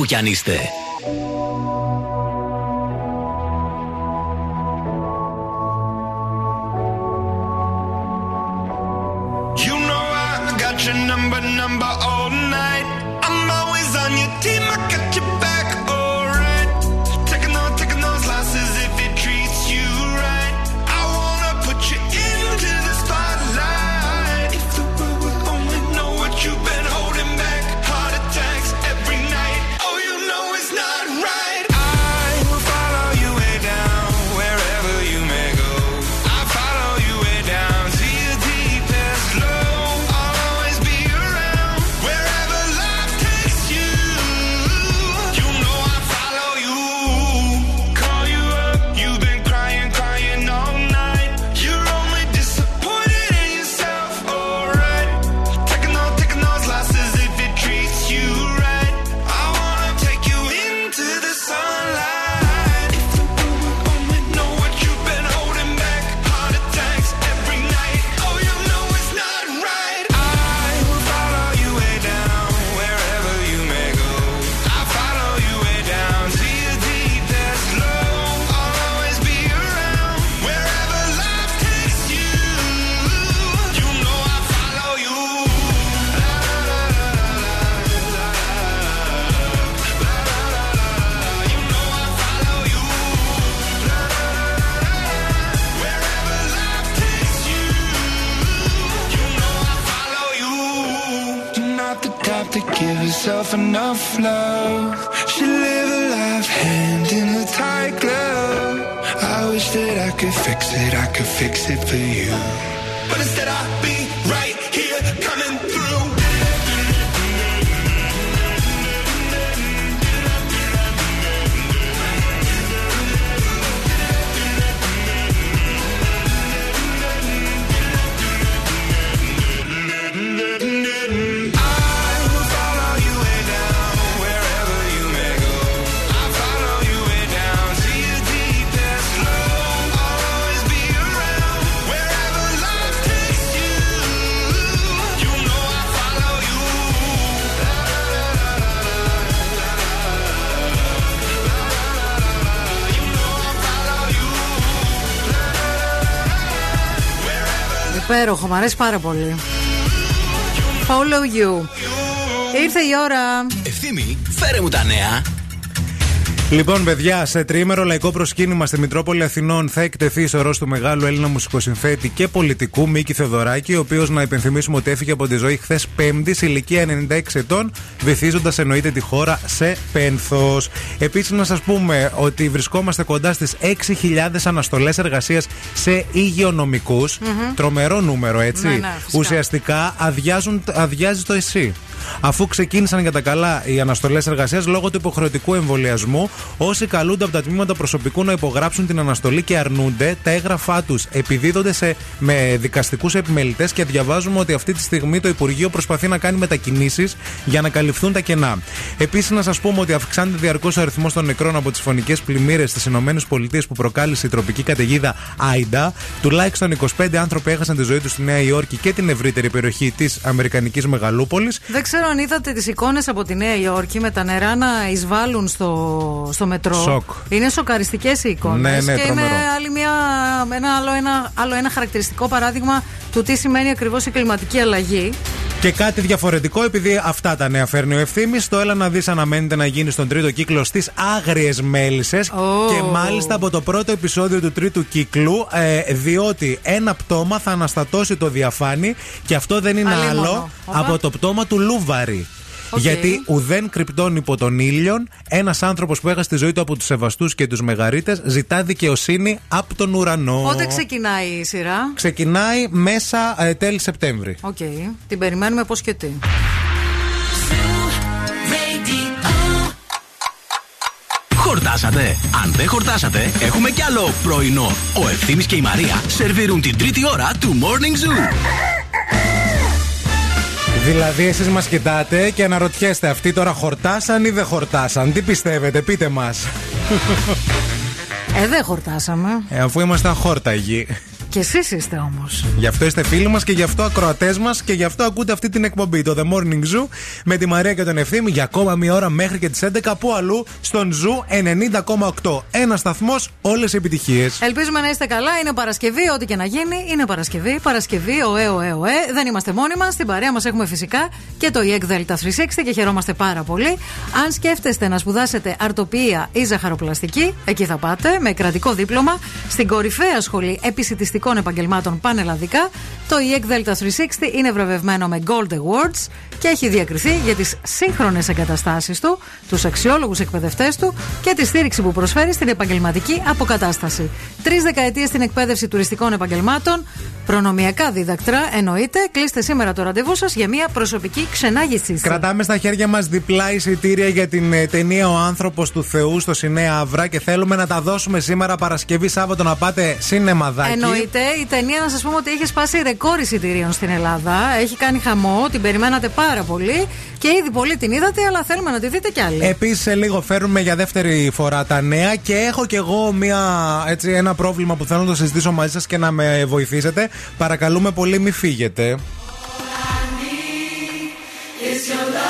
όπου κι αν είστε. You know I got your number, number all night. Μου αρέσει πάρα πολύ. Follow you. Ήρθε η ώρα. Ευθύμη, φέρε μου τα νέα. Λοιπόν, παιδιά, σε τριήμερο λαϊκό προσκύνημα στη Μητρόπολη Αθηνών θα εκτεθεί σωρό του μεγάλου Έλληνα μουσικοσυνθέτη και πολιτικού Μίκη Θεοδωράκη, ο οποίος να υπενθυμίσουμε ότι έφυγε από τη ζωή χθες Πέμπτης σε ηλικία 96 ετών, βυθίζοντας εννοείται τη χώρα σε πένθος. Επίσης, να σας πούμε ότι βρισκόμαστε κοντά στις 6.000 αναστολές εργασίας σε υγειονομικούς. Τρομερό νούμερο, έτσι. Ναι, ναι, φυσικά. Ουσιαστικά αδειάζουν, αδειάζει το εσύ. Αφού ξεκίνησαν για τα καλά οι αναστολές εργασίας λόγω του υποχρεωτικού εμβολιασμού, όσοι καλούνται από τα τμήματα προσωπικού να υπογράψουν την αναστολή και αρνούνται, τα έγγραφά τους επιδίδονται σε, με δικαστικούς επιμελητές και διαβάζουμε ότι αυτή τη στιγμή το Υπουργείο προσπαθεί να κάνει μετακινήσεις για να καλυφθούν τα κενά. Επίσης, να σας πούμε ότι αυξάνεται διαρκώς ο αριθμός των νεκρών από τις φωνικές πλημμύρες στις ΗΠΑ που προκάλεσε η τροπική καταιγίδα Άιντα. Τουλάχιστον 25 άνθρωποι έχασαν τη ζωή τους στη Νέα Υόρκη και την ευρύτερη περιοχή της Αμερικανικής Μεγαλούπολης. Δεν ξέρω αν είδατε τις εικόνες από τη Νέα Υόρκη με τα νερά να εισβάλλουν στο, στο μετρό. Σοκ. Είναι σοκαριστικές οι εικόνες. Ναι, ναι, και τρομερό. είναι άλλη μια, ένα, άλλο, ένα, άλλο ένα χαρακτηριστικό παράδειγμα του τι σημαίνει ακριβώς η κλιματική αλλαγή. Και κάτι διαφορετικό, επειδή αυτά τα νέα φέρνει ο ευθύνη, το έλα να δεις αναμένεται να γίνει στον τρίτο κύκλο στις Άγριες Μέλισσες. Και μάλιστα από το πρώτο επεισόδιο του τρίτου κύκλου, ε, διότι ένα πτώμα θα αναστατώσει το Διαφάνι και αυτό δεν είναι Αλίμονο. άλλο Οπα. από το πτώμα του Λούβαρη. Οκ. Γιατί ουδέν κρυπτόν υπό τον ήλιον, ένας άνθρωπος που έχασε τη ζωή του από τους Σεβαστούς και τους Μεγαρίτες ζητά δικαιοσύνη από τον ουρανό. Πότε ξεκινάει η σειρά; Ξεκινάει μέσα ε, τέλη Σεπτέμβρη. Οκ. Την περιμένουμε πώς και τι. Χορτάσατε. Αν δεν χορτάσατε, έχουμε κι άλλο πρωινό. Ο Ευθύμης και η Μαρία σερβίρουν την τρίτη ώρα του Morning Zoo. Δηλαδή, εσείς μας κοιτάτε και αναρωτιέστε, αυτοί τώρα χορτάσαν ή δεν χορτάσαν; Τι πιστεύετε, πείτε μας. Ε, δεν χορτάσαμε. Ε, αφού ήμασταν χόρταγοι. Και εσείς είστε όμως. Γι' αυτό είστε φίλοι μας και γι' αυτό ακροατές μας και γι' αυτό ακούτε αυτή την εκπομπή. Το The Morning Zoo με τη Μαρία και τον Ευθύμη για ακόμα μία ώρα μέχρι και τις 11 που αλλού στον Zoo 90,8. Ένα σταθμός, όλες οι επιτυχίες. Ελπίζουμε να είστε καλά. Είναι Παρασκευή, ό,τι και να γίνει. Είναι Παρασκευή. Παρασκευή, ωε, ωε, ωε. Δεν είμαστε μόνοι μας. Στην παρέα μας έχουμε φυσικά και το EEC Delta 360 και χαιρόμαστε πάρα πολύ. Αν σκέφτεστε να σπουδάσετε αρτοπία ή ζαχαροπλαστική, εκεί θα πάτε με κρατικό δίπλωμα στην κορυφαία σχολή επισητιστικών επαγγελμάτων πανελλαδικά. Το EEC Delta 360 είναι βραβευμένο με Gold Awards και έχει διακριθεί για τις σύγχρονες εγκαταστάσεις του, τους αξιόλογους εκπαιδευτές του και τη στήριξη που προσφέρει στην επαγγελματική αποκατάσταση. Τρεις δεκαετίες στην εκπαίδευση τουριστικών επαγγελμάτων, προνομιακά δίδακτρα, εννοείται. Κλείστε σήμερα το ραντεβού σας για μια προσωπική ξενάγηση. Κρατάμε στα χέρια μας διπλά εισιτήρια για την ε, ταινία Ο άνθρωπος του Θεού στο Σινέα Αυρά και θέλουμε να τα δώσουμε σήμερα Παρασκευή Σάββατο να πάτε σινεμαδάκι. Εννοείται. Η ταινία, να σας πούμε ότι έχει σπάσει ρεκόρ εισιτηρίων στην Ελλάδα. Έχει κάνει χαμό, την περιμένατε πάρα πολύ και ήδη πολύ την είδατε, αλλά θέλουμε να τη δείτε κι άλλοι. Επίσης, σε λίγο φέρνουμε για δεύτερη φορά τα νέα και έχω κι εγώ μια, έτσι, ένα πρόβλημα που θέλω να το συζητήσω μαζί σας και να με βοηθήσετε. Παρακαλούμε πολύ, μη φύγετε. Is your love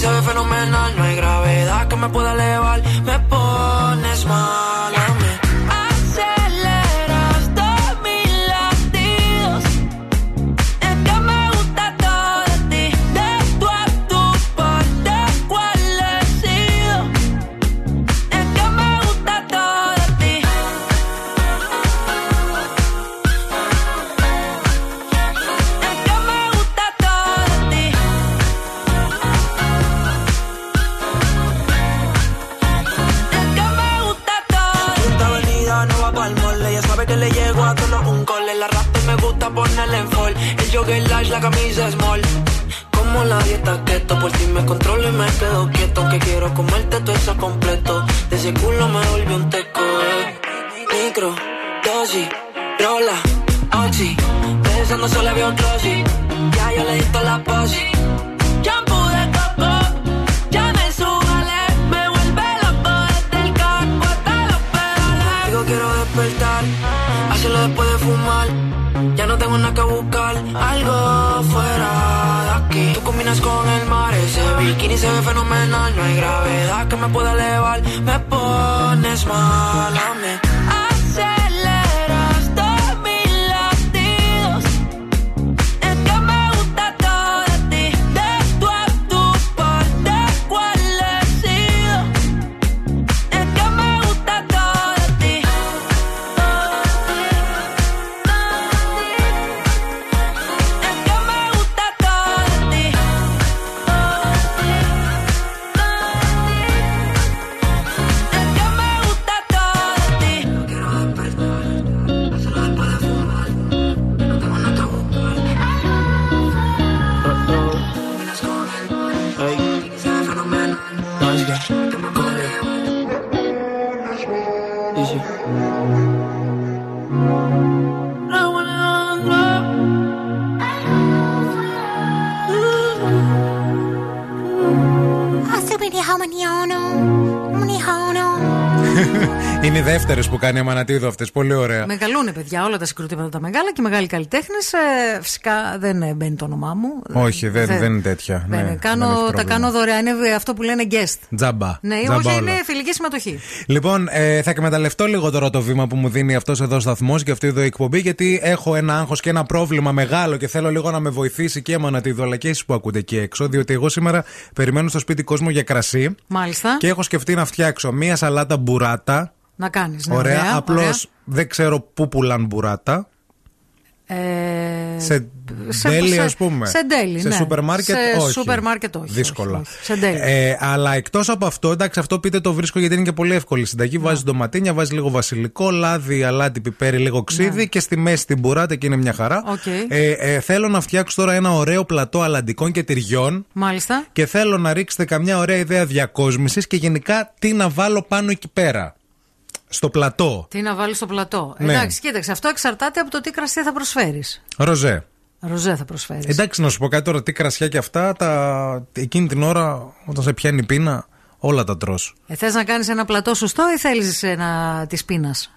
Se ve fenomenal. No hay gravedad que me pueda elevar, me pones mal κάνει η Αμανατίδου αυτές. Πολύ ωραία. Μεγαλούνε, παιδιά, όλα τα συγκροτήματα τα μεγάλα και οι μεγάλοι καλλιτέχνες. φυσικά δεν ε, μπαίνει το όνομά μου. Όχι, δεν, δεν είναι τέτοια. Δεν ναι, είναι. κάνω, δεν έχει τα πρόβλημα. κάνω δωρεάν. Είναι αυτό που λένε guest. Τζάμπα. Ναι, Τζάμπα όχι, όλα. είναι φιλική συμμετοχή. Λοιπόν, ε, θα εκμεταλλευτώ λίγο τώρα το βήμα που μου δίνει αυτός εδώ ο σταθμός και αυτή εδώ η εκπομπή, γιατί έχω ένα άγχος και ένα πρόβλημα μεγάλο και θέλω λίγο να με βοηθήσει και η Αμανατίδου, αλλά και εσείς που ακούτε εκεί έξω. Διότι εγώ σήμερα περιμένω στο σπίτι κόσμο για κρασί Μάλιστα. και έχω σκεφτεί να φτιάξω μία σαλάτα μπουράτα. Να κάνεις. Ναι, ωραία, ωραία, απλώς ωραία. δεν ξέρω πού πουλάν μπουράτα. Ε, Σε σε- deli, σε- ας πούμε. σε deli, Σε ναι. σούπερ μάρκετ, Σε όχι. σούπερ μάρκετ, όχι, Δύσκολα. όχι, όχι. Σε deli. Ε, αλλά εκτός από αυτό, εντάξει, αυτό πείτε το βρίσκω γιατί είναι και πολύ εύκολη συνταγή. Ναι. Βάζει ντοματίνια, βάζει λίγο βασιλικό, λάδι, αλάτι, πιπέρι, λίγο ξύδι και στη μέση την μπουράτα και είναι μια χαρά. Ναι. Οκ. Ε, ε, θέλω να φτιάξω τώρα ένα ωραίο πλατό αλαντικών και τυριών. Μάλιστα. Και θέλω να ρίξετε καμιά ωραία ιδέα διακόσμησης και γενικά τι να βάλω πάνω εκεί πέρα. Στο πλατό. Τι να βάλεις στο πλατό. Ναι. Εντάξει, κοίταξε, αυτό εξαρτάται από το τι κρασί θα προσφέρεις. Ροζέ. Ροζέ θα προσφέρεις. Εντάξει, να σου πω κάτι τώρα, τι κρασιά και αυτά, τα... εκείνη την ώρα όταν σε πιάνει η πείνα, όλα τα τρως. Ε, Θες να κάνεις ένα πλατό σωστό ή θέλεις ένα της πείνας;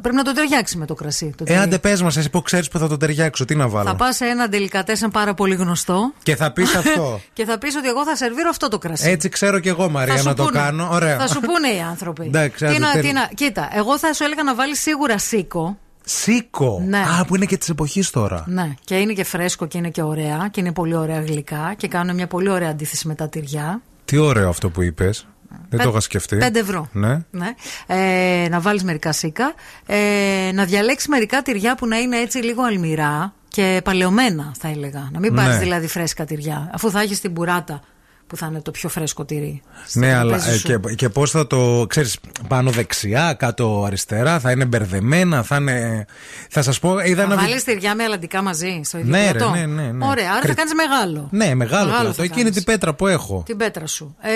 Πρέπει να το ταιριάξει με το κρασί. Το Ε, τι- άντε πες μας, εσύ που ξέρεις που θα το ταιριάξω, τι να βάλω; Θα πας σε ένα τελικατέσεν πάρα πολύ γνωστό Και θα πεις αυτό. και θα πεις ότι εγώ θα σερβίρω αυτό το κρασί. Έτσι ξέρω κι εγώ, Μαρία, Θα σου να το πούνε. κάνω. Ωραία. Θα σου πούνε οι άνθρωποι. Εντάξει, τι άντε, να, τέλεια. τι να, κοίτα, εγώ θα σου έλεγα να βάλεις σίγουρα σίκο. Σίκο; Ναι. Α, που είναι και της εποχής τώρα. Ναι, και είναι και φρέσκο και είναι και ωραία και είναι πολύ ωραία γλυκά και κάνουν μια πολύ ωραία αντίθεση με τα τυριά. Τι ωραίο αυτό που είπες. Δεν Πε- το είχα σκεφτεί. πέντε ευρώ. Ναι. Ναι. Ε, να βάλεις μερικά σίκα. Ε, να διαλέξεις μερικά τυριά που να είναι έτσι λίγο αλμυρά και παλαιωμένα, θα έλεγα. Να μην πάρεις Ναι. δηλαδή φρέσκα τυριά, αφού θα έχεις την μπουράτα που θα είναι το πιο φρέσκο τυρί. στο Ναι, αλλά τραπέζι ε, σου. και, και πώς θα το. ξέρεις, πάνω δεξιά, κάτω αριστερά, θα είναι μπερδεμένα, θα είναι. Θα σας πω, είδα Θα ένα βάλεις βι- τυριά με αλαντικά μαζί στο ίδιο Ναι, ρε, πλατό. ναι, ναι, ναι. Ωραία, άρα Κρι- θα κάνεις μεγάλο. Ναι, μεγάλο, Μεγάλο πλατό. θα Εκείνη κάνεις. την πέτρα που έχω. Την πέτρα σου. Ε,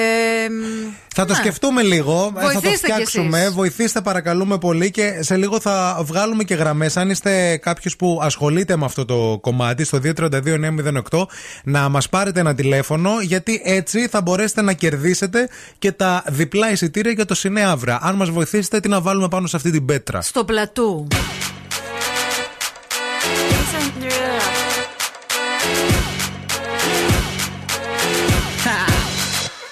Θα το ναι. σκεφτούμε λίγο, ε, θα το Βοηθήστε κι φτιάξουμε. εσείς. Βοηθήστε παρακαλούμε πολύ και σε λίγο θα βγάλουμε και γραμμές. Αν είστε κάποιος που ασχολείται με αυτό το κομμάτι, στο 232-908, να μας πάρετε ένα τηλέφωνο, γιατί έτσι θα μπορέσετε να κερδίσετε και τα διπλά εισιτήρια για το Σινέαυρα. Αν μας βοηθήσετε, τι να βάλουμε πάνω σε αυτή την πέτρα; Στο πλατού.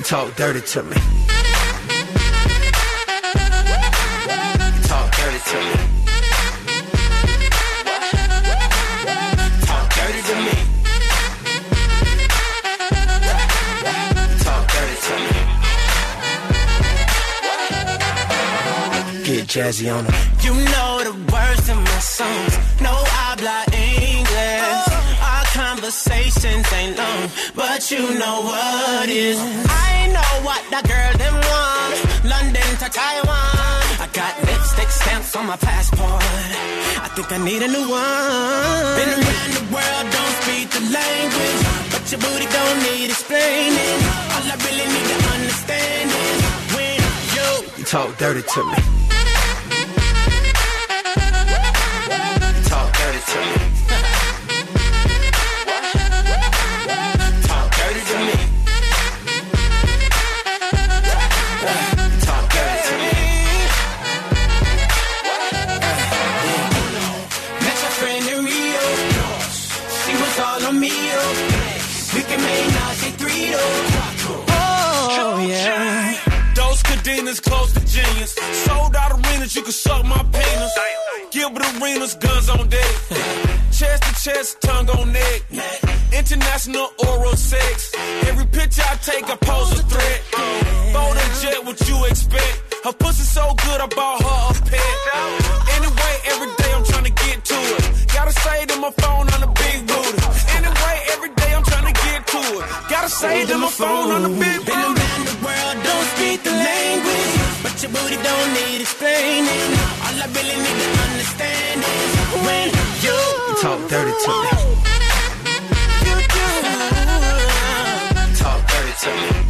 you talk dirty to me. Talk dirty to me. talk dirty to me. Talk dirty to me. Get jazzy on 'em. You know the words to my songs. No habla English. Conversations ain't long, but you know what is. I know what that girl them want. London to Taiwan. I got lipstick stamps on my passport. I think I need a new one. Been around the world, don't speak the language, but your booty don't need explaining. All I really need to understand is when you You talk dirty to me. Cadenas close to genius. Sold out arenas, you can suck my penis. Gilbert Arenas, guns on deck. Chest to chest, tongue on neck. International oral sex. Every picture I take, I pose a threat. Bold and jet, what you expect? Her pussy so good, I bought her a pet. Anyway, every day I'm trying to get to it. Gotta say to my phone on the big booty. Anyway, every day I'm trying to get to it. Gotta say to my phone on the big booty. But your booty don't need explaining. All I really need to understand is when you You talk dirty to me. Talk dirty to me.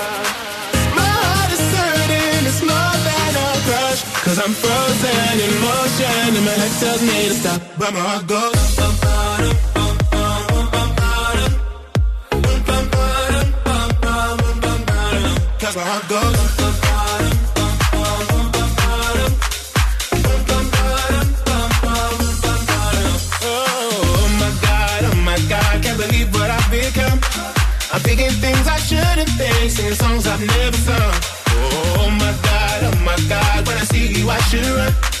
head tells me to stop, but my heart goes. Oh my God, oh my God, can't believe what I've become. I'm thinking things I shouldn't think, singing songs I've never sung. Oh my God, oh my God, when I see you I should run.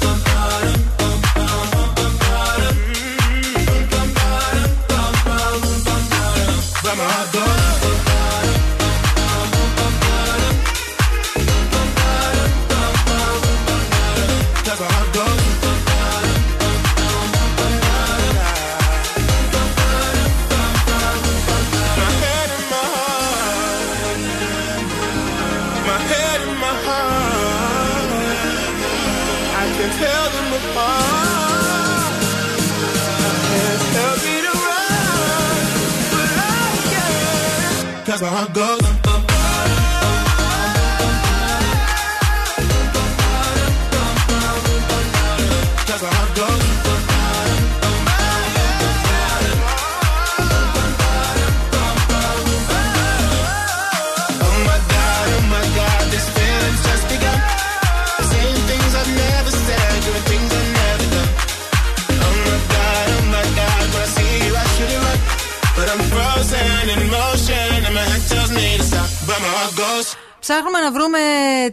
that's I it goes. Ψάχνουμε να βρούμε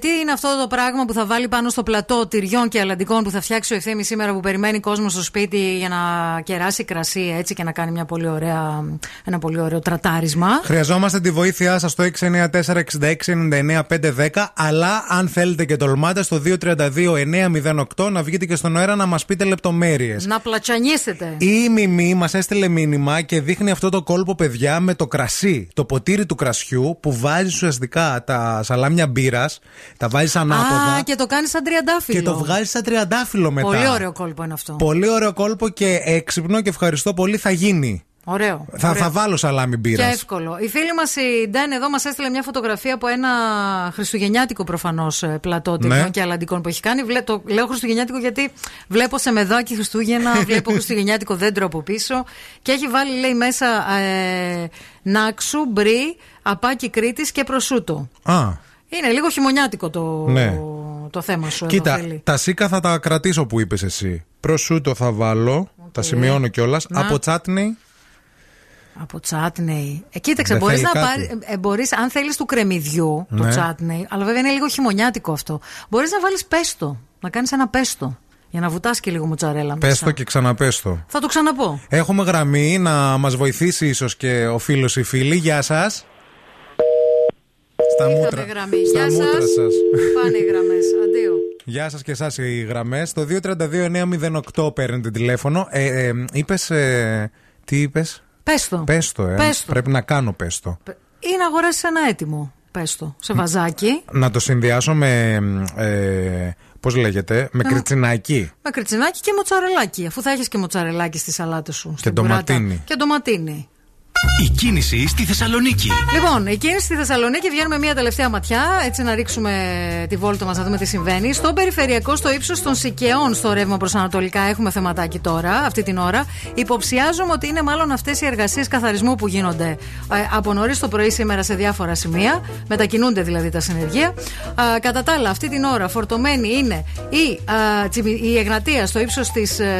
τι είναι αυτό το πράγμα που θα βάλει πάνω στο πλατό τυριών και αλαντικών που θα φτιάξει ο ευθύνη σήμερα που περιμένει κόσμο στο σπίτι για να κεράσει κρασί έτσι και να κάνει μια πολύ ωραία, ένα πολύ ωραίο τρατάρισμα. Χρειαζόμαστε τη βοήθειά σας στο 694-6699-510. Αλλά αν θέλετε και τολμάτε στο 232-908 να βγείτε και στον αέρα να μας πείτε λεπτομέρειες. Να πλατσανίσετε. Η Μιμή μας έστειλε μήνυμα και δείχνει αυτό το κόλπο, παιδιά, με το κρασί. Το ποτήρι του κρασιού που βάζει ουσιαστικά τα σαλάμια μπύρας, τα βάζεις ανάποδα. Α, και το κάνεις σαν τριαντάφυλλο. Και το βγάζεις σαν τριαντάφυλλο μετά. Πολύ ωραίο κόλπο είναι αυτό. Πολύ ωραίο κόλπο και έξυπνο και ευχαριστώ πολύ. Θα γίνει. Ωραίο. Θα, ωραίο. θα βάλω σαλάμι Και μπύρας. εύκολο. Η φίλη μας η Ντέν εδώ μας έστειλε μια φωτογραφία από ένα χριστουγεννιάτικο προφανώς πλατό τυριών Ναι. και αλαντικών που έχει κάνει. Βλέ, το λέω χριστουγεννιάτικο γιατί βλέπω σε μεδάκι Χριστούγεννα, βλέπω χριστουγεννιάτικο δέντρο από πίσω και έχει βάλει λέει μέσα ε, νάξου, μπρι, απάκι Κρήτης και προσούτο. Α, Είναι λίγο χειμωνιάτικο το, Ναι. το θέμα σου κοίτα, εδώ, φίλη. τα σίκα θα τα κρατήσω που είπες εσύ. Προσούτο θα βάλω, τα σημειώνω κιόλας. Να. Από τσάτνι. Από τσάτνεϊ. Ε, κοίταξε, Δεν μπορείς θέλει να κάτι. πάρει. Ε, μπορείς, αν θέλεις του κρεμμυδιού, το Ναι. τσάτνεϊ, αλλά βέβαια είναι λίγο χειμωνιάτικο αυτό. Μπορείς να βάλεις πέστο. Να κάνεις ένα πέστο. Για να βουτάς και λίγο μοτσαρέλα μέσα. Πες το και ξαναπέστο. Θα το ξαναπώ. Έχουμε γραμμή να μας βοηθήσει ίσως και ο φίλος ή φίλη. Γεια σας. Στα μούτρα, Είχαμε γραμμή. στα Γεια μούτρα σας. σας. Πάνε οι γραμμές. Αντίο. Γεια σας και εσάς οι γραμμές. Το 232-908 παίρνετε τηλέφωνο. Ε, ε, είπες, ε, τι είπες; Πέστο. Πέστο, ε. Πέστο. Πρέπει να κάνω πέστο. Ή να αγοράσει ένα έτοιμο πέστο. Σε βαζάκι. Να το συνδυάσω με, ε, πώς λέγεται, με Να- κριτσινάκι. Με κριτσινάκι και μοτσαρελάκι. Αφού θα έχεις και μοτσαρελάκι στη σαλάτα σου. Και στην πουράτα. ντοματίνι. Και ντοματίνι. Η κίνηση στη Θεσσαλονίκη. Λοιπόν, η κίνηση στη Θεσσαλονίκη βγαίνουμε μία τελευταία ματιά, έτσι να ρίξουμε τη βόλτα μας να δούμε τι συμβαίνει. Στο περιφερειακό, στο ύψος των Σικαιών, στο ρεύμα προς Ανατολικά, έχουμε θεματάκι τώρα, αυτή την ώρα. Υποψιάζομαι ότι είναι μάλλον αυτές οι εργασίες καθαρισμού που γίνονται ε, από νωρίς το πρωί σήμερα σε διάφορα σημεία. Μετακινούνται δηλαδή τα συνεργεία. Α, κατά τα άλλα, αυτή την ώρα φορτωμένη είναι η, α, Τσιμι- η Εγνατία στο ύψος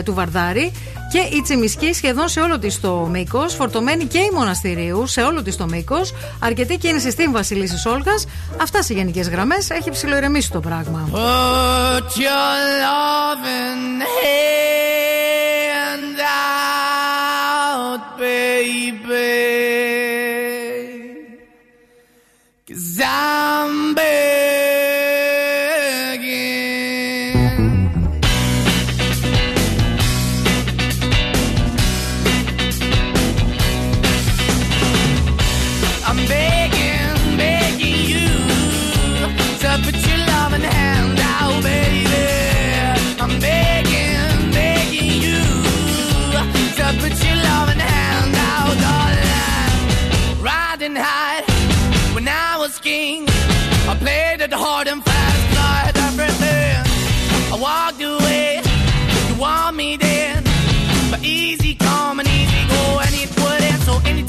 του Βαρδάρη και η Τσιμισκή σχεδόν σε όλο της το μήκος. Φορτωμένη και η Μοναστηρίου σε όλο της το μήκος. Αρκετή κίνηση στην Βασιλίση Όλγα. Αυτά σε γενικές γραμμές. Έχει ψηλοειρεμήσει το πράγμα. Put your loving hand out, baby. Cause I'm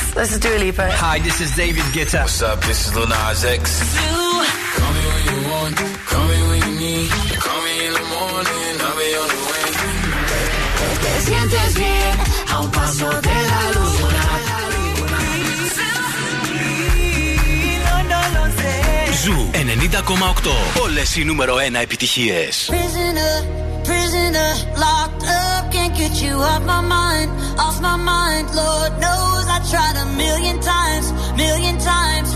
Hello, Greece. This is Dua Lipa. Hi, this is David Guetta. What's up? This is Lil Nas X. Call me when you want, call me when you need. Call me in the morning, I'll be on the way. Te sientes bien a un paso de la luna. Ζου 90,8. Όλε οι νούμερο 1 επιτυχίε. Prisoner, prisoner, locked up, can't get you off my mind, off my mind. Lord knows I tried a million times, million times.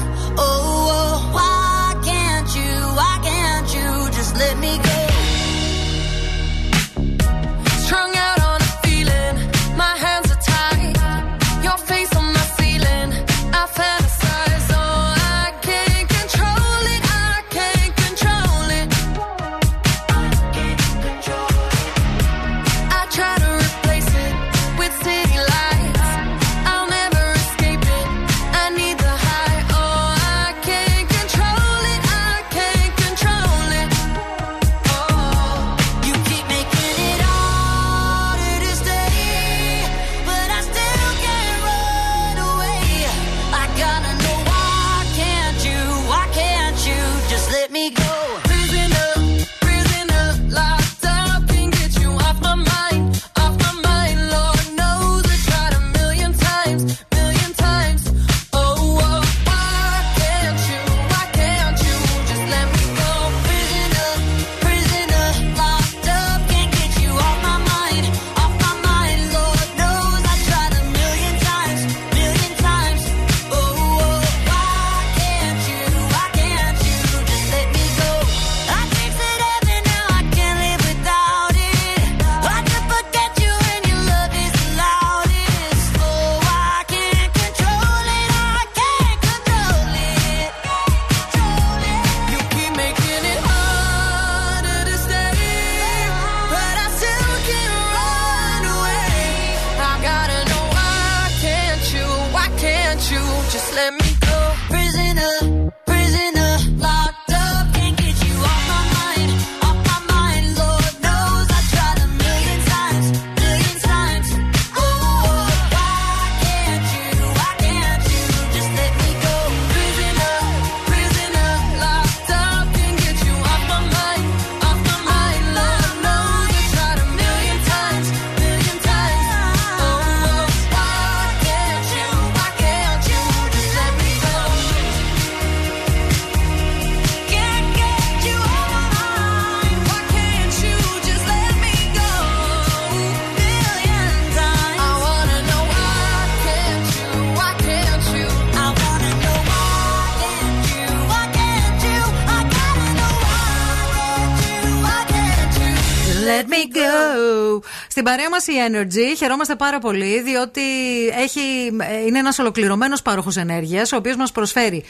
Oh, oh, why can't you, why can't you just let me go? Στην παρέα μας η Energy χαιρόμαστε πάρα πολύ, διότι έχει, είναι ένας ολοκληρωμένος πάροχος ενέργειας, ο οποίος μας προσφέρει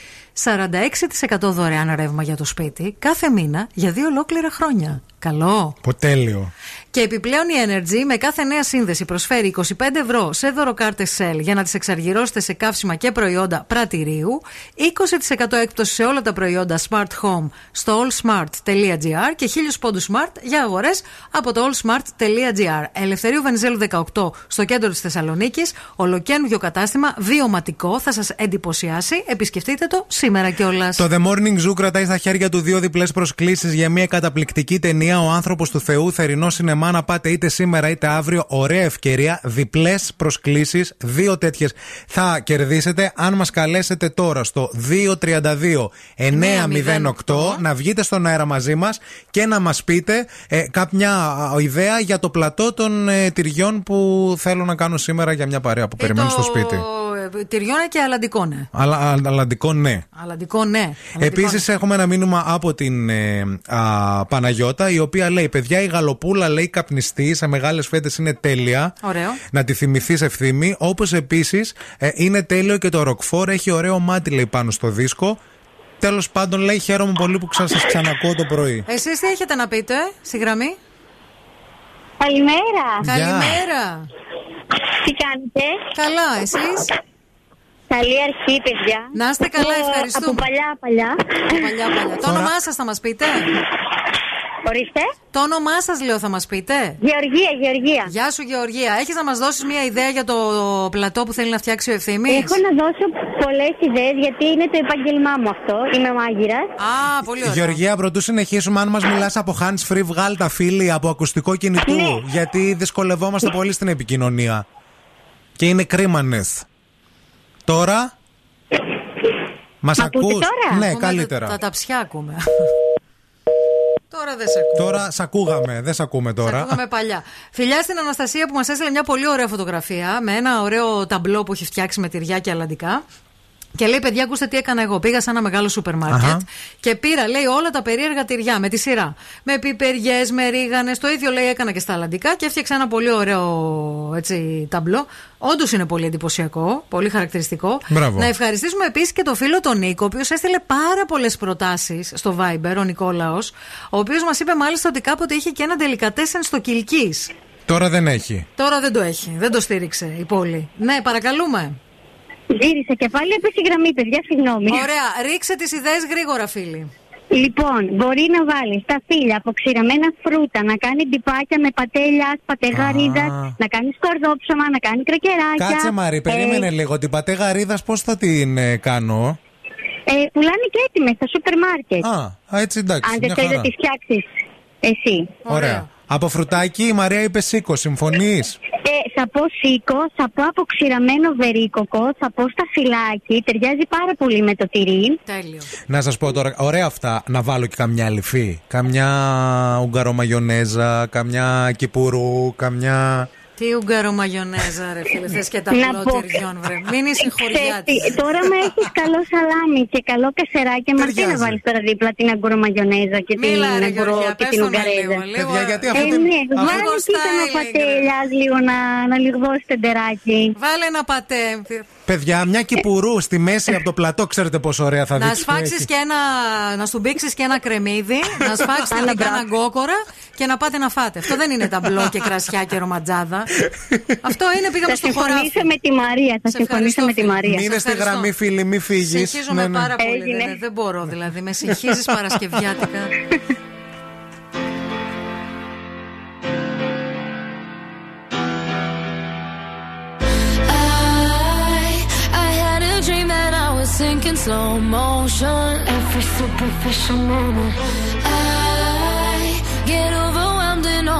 46% δωρεάν ρεύμα για το σπίτι κάθε μήνα για δύο ολόκληρα χρόνια. Καλό. Ποτέλειο. Και επιπλέον η Energy με κάθε νέα σύνδεση προσφέρει 25 ευρώ σε δωροκάρτες Shell για να τις εξαργυρώσετε σε καύσιμα και προϊόντα πρατηρίου, 20% έκπτωση σε όλα τα προϊόντα Smart Home στο allsmart.gr και 1000 πόντους Smart για αγορές από το allsmart.gr. Ελευθερίου Βενιζέλου 18 στο κέντρο της Θεσσαλονίκης, ολοκένουργιο κατάστημα, βιωματικό, θα σας εντυπωσιάσει. Επισκεφτείτε το σήμερα κιόλας. Το The Morning Zoo κρατάει στα χέρια του δύο διπλές προσκλήσεις για μια καταπληκτική ταινία. Ο άνθρωπος του Θεού, θερινό σινεμά. Να πάτε είτε σήμερα είτε αύριο. Ωραία ευκαιρία. Διπλές προσκλήσεις. Δύο τέτοιες θα κερδίσετε αν μας καλέσετε τώρα στο 232 908 να βγείτε στον αέρα μαζί μας και να μας πείτε ε, κάποια α, ιδέα για το πλατό των ε, τυριών που θέλω να κάνω σήμερα για μια παρέα που περιμένουν στο σπίτι. Ε, Τυριώνα και αλαντικό, ναι. Αλλά α, αλλαντικό ναι. Αλαντικό, ναι. Επίσης, έχουμε ένα μήνυμα από την ε, α, Παναγιώτα, η οποία λέει: Παιδιά, η γαλοπούλα λέει καπνιστή σε μεγάλες φέτε είναι τέλεια. Ωραίο. Να τη θυμηθείς ευθύμη. Όπως επίσης είναι τέλειο και το ροκφόρ έχει ωραίο μάτι, λέει πάνω στο δίσκο. Τέλος πάντων, λέει: Χαίρομαι πολύ που σας ξανακούω το πρωί. Εσείς τι έχετε να πείτε, στη γραμμή; Καλημέρα. Καλημέρα. Τι κάνετε; Καλά, εσείς; Καλή αρχή, παιδιά. Να είστε καλά, Από- ευχαριστούμε. Από παλιά, παλιά. Παλιά, παλιά. Το όνομά σας θα μας πείτε; Ορίστε. Το όνομά σας, λέω, θα μας πείτε; Γεωργία, Γεωργία. Γεια σου, Γεωργία. Έχεις να μας δώσεις μια ιδέα για το πλατό που θέλει να φτιάξει ο ευθύνη. Έχω να δώσω πολλές ιδέες γιατί είναι το επάγγελμά μου αυτό. Είμαι μάγειρας. Α, πολύ ωραία. Γεωργία, πρωτού συνεχίσουμε, αν μας μιλάς από hands free, βγάλ τα φίλη από ακουστικό κινητού. Ναι. Γιατί δυσκολευόμαστε πολύ στην επικοινωνία. Και είναι κρίμανες. Τώρα; Μας Μ' ακούτε ακούς; τώρα; Ναι, Ακούμε καλύτερα. Τα, τα ταψιά ακούμε. Τώρα δεν σε ακούω. Τώρα σ' ακούγαμε, δεν σ' ακούμε Σε τώρα. ακούγαμε παλιά. Φιλιά στην Αναστασία που μας έστειλε μια πολύ ωραία φωτογραφία με ένα ωραίο ταμπλό που έχει φτιάξει με τυριά και αλαντικά. Και λέει, παιδιά, ακούστε τι έκανα εγώ. Πήγα σε ένα μεγάλο σούπερ μάρκετ Αχα. και πήρα, λέει, όλα τα περίεργα τυριά με τη σειρά. Με πιπεριές, με ρίγανες. Το ίδιο, λέει, έκανα και στα αλαντικά και έφτιαξα ένα πολύ ωραίο έτσι, ταμπλό. Όντως είναι πολύ εντυπωσιακό, πολύ χαρακτηριστικό. Μπράβο. Να ευχαριστήσουμε επίσης και τον φίλο τον Νίκο, ο οποίος έστειλε πάρα πολλές προτάσεις στο Viber, ο Νικόλαος. Ο οποίος μας είπε μάλιστα ότι κάποτε είχε και ένα τελικατέσεν στο Κιλκή. Τώρα δεν έχει. Τώρα δεν το έχει, δεν το στήριξε η πόλη. Ναι, παρακαλούμε. Γύρισα και πάλι έπεσε η γραμμή, παιδιά, συγγνώμη. Ωραία, ρίξε τις ιδέες γρήγορα, φίλοι. Λοιπόν, μπορεί να βάλεις στα φύλλα αποξηραμένα φρούτα, να κάνει ντυπάκια με πατέλια, πατεγαρίδα, να κάνεις σκορδόψωμα, να κάνει κρακεράκια. Κάτσε Μαρή, περίμενε Ε, λίγο. Την πατέ γαρίδα πώς θα την ε, κάνω; ε, πουλάνε και έτοιμες στα σούπερ μάρκετ. Α, α, έτσι εντάξει. Αν δεν μια θέλεις να χαρά. τις φτιάξεις εσύ. Ωραία. Από φρουτάκι η Μαρία είπε σήκω, συμφωνείς; Ε, θα πω σίκο, θα πω αποξηραμένο βερίκοκο, θα πω στα φυλάκι. Ταιριάζει πάρα πολύ με το τυρί. Τέλειο. Να σας πω τώρα, ωραία αυτά να βάλω και καμιά λυφή. Καμιά ουγγαρομαγιονέζα, καμιά κυπουρού, καμιά. Τι ουγγαρο μαγιονέζα, ρε φίλε. Θες και τα Να πω- τυριών, βρε. Μην είσαι χωριάτη. Ξέρεις τι, Τώρα με έχεις καλό σαλάμι και καλό κασεράκι. Μα τι να Ταιριάζει. βάλεις τώρα δίπλα την αγκουρομαγιονέζα και την Μίλα, ρε, αγκουρο Γεωργία, και πες την το να ουγγαρέζα. λίγο, λίγο. Παιδιά, γιατί ε, αυτό την- ναι, αυτό βάλε το και ένα styling, πατέλιας λίγο να, να λιγδώσει τεντεράκι. Βάλε ένα πατέ. Παιδιά, μια κυπουρού στη μέση από το πλατό, ξέρετε πόσο ωραία θα Να δείξει. σφάξεις και ένα. Να σου μπήξει και ένα κρεμμύδι, να σφάξεις Άλλα την μπράβο. Καναγκόκορα και να πάτε να φάτε. Αυτό δεν είναι ταμπλό και κρασιά και ρομαντζάδα. Αυτό είναι πήγαμε Θα στο χωράφι. συμφωνήσω με τη Μαρία. Θα Σε συμφωνήσω ευχαριστώ, με τη φίλε. Μαρία. Μείνε στη γραμμή, φίλοι, μη φύγεις. Συγχύζομαι πάρα πολύ. Έγινε. Δεν, δεν μπορώ δηλαδή. Με συγχύζεις Παρασκευιάτικα. I, I had a dream that I was sinking slow motion. Every superficial moment. I get overwhelmed in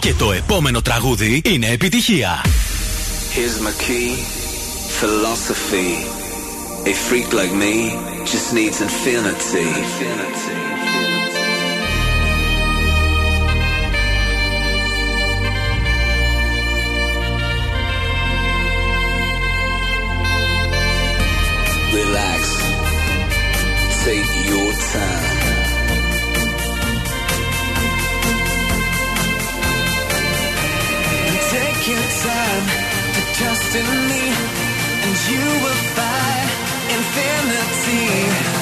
Και το επόμενο τραγούδι είναι επιτυχία. Here's my key, philosophy. A freak like me just needs infinity. Relax, take your time. destiny, and you will find infinity.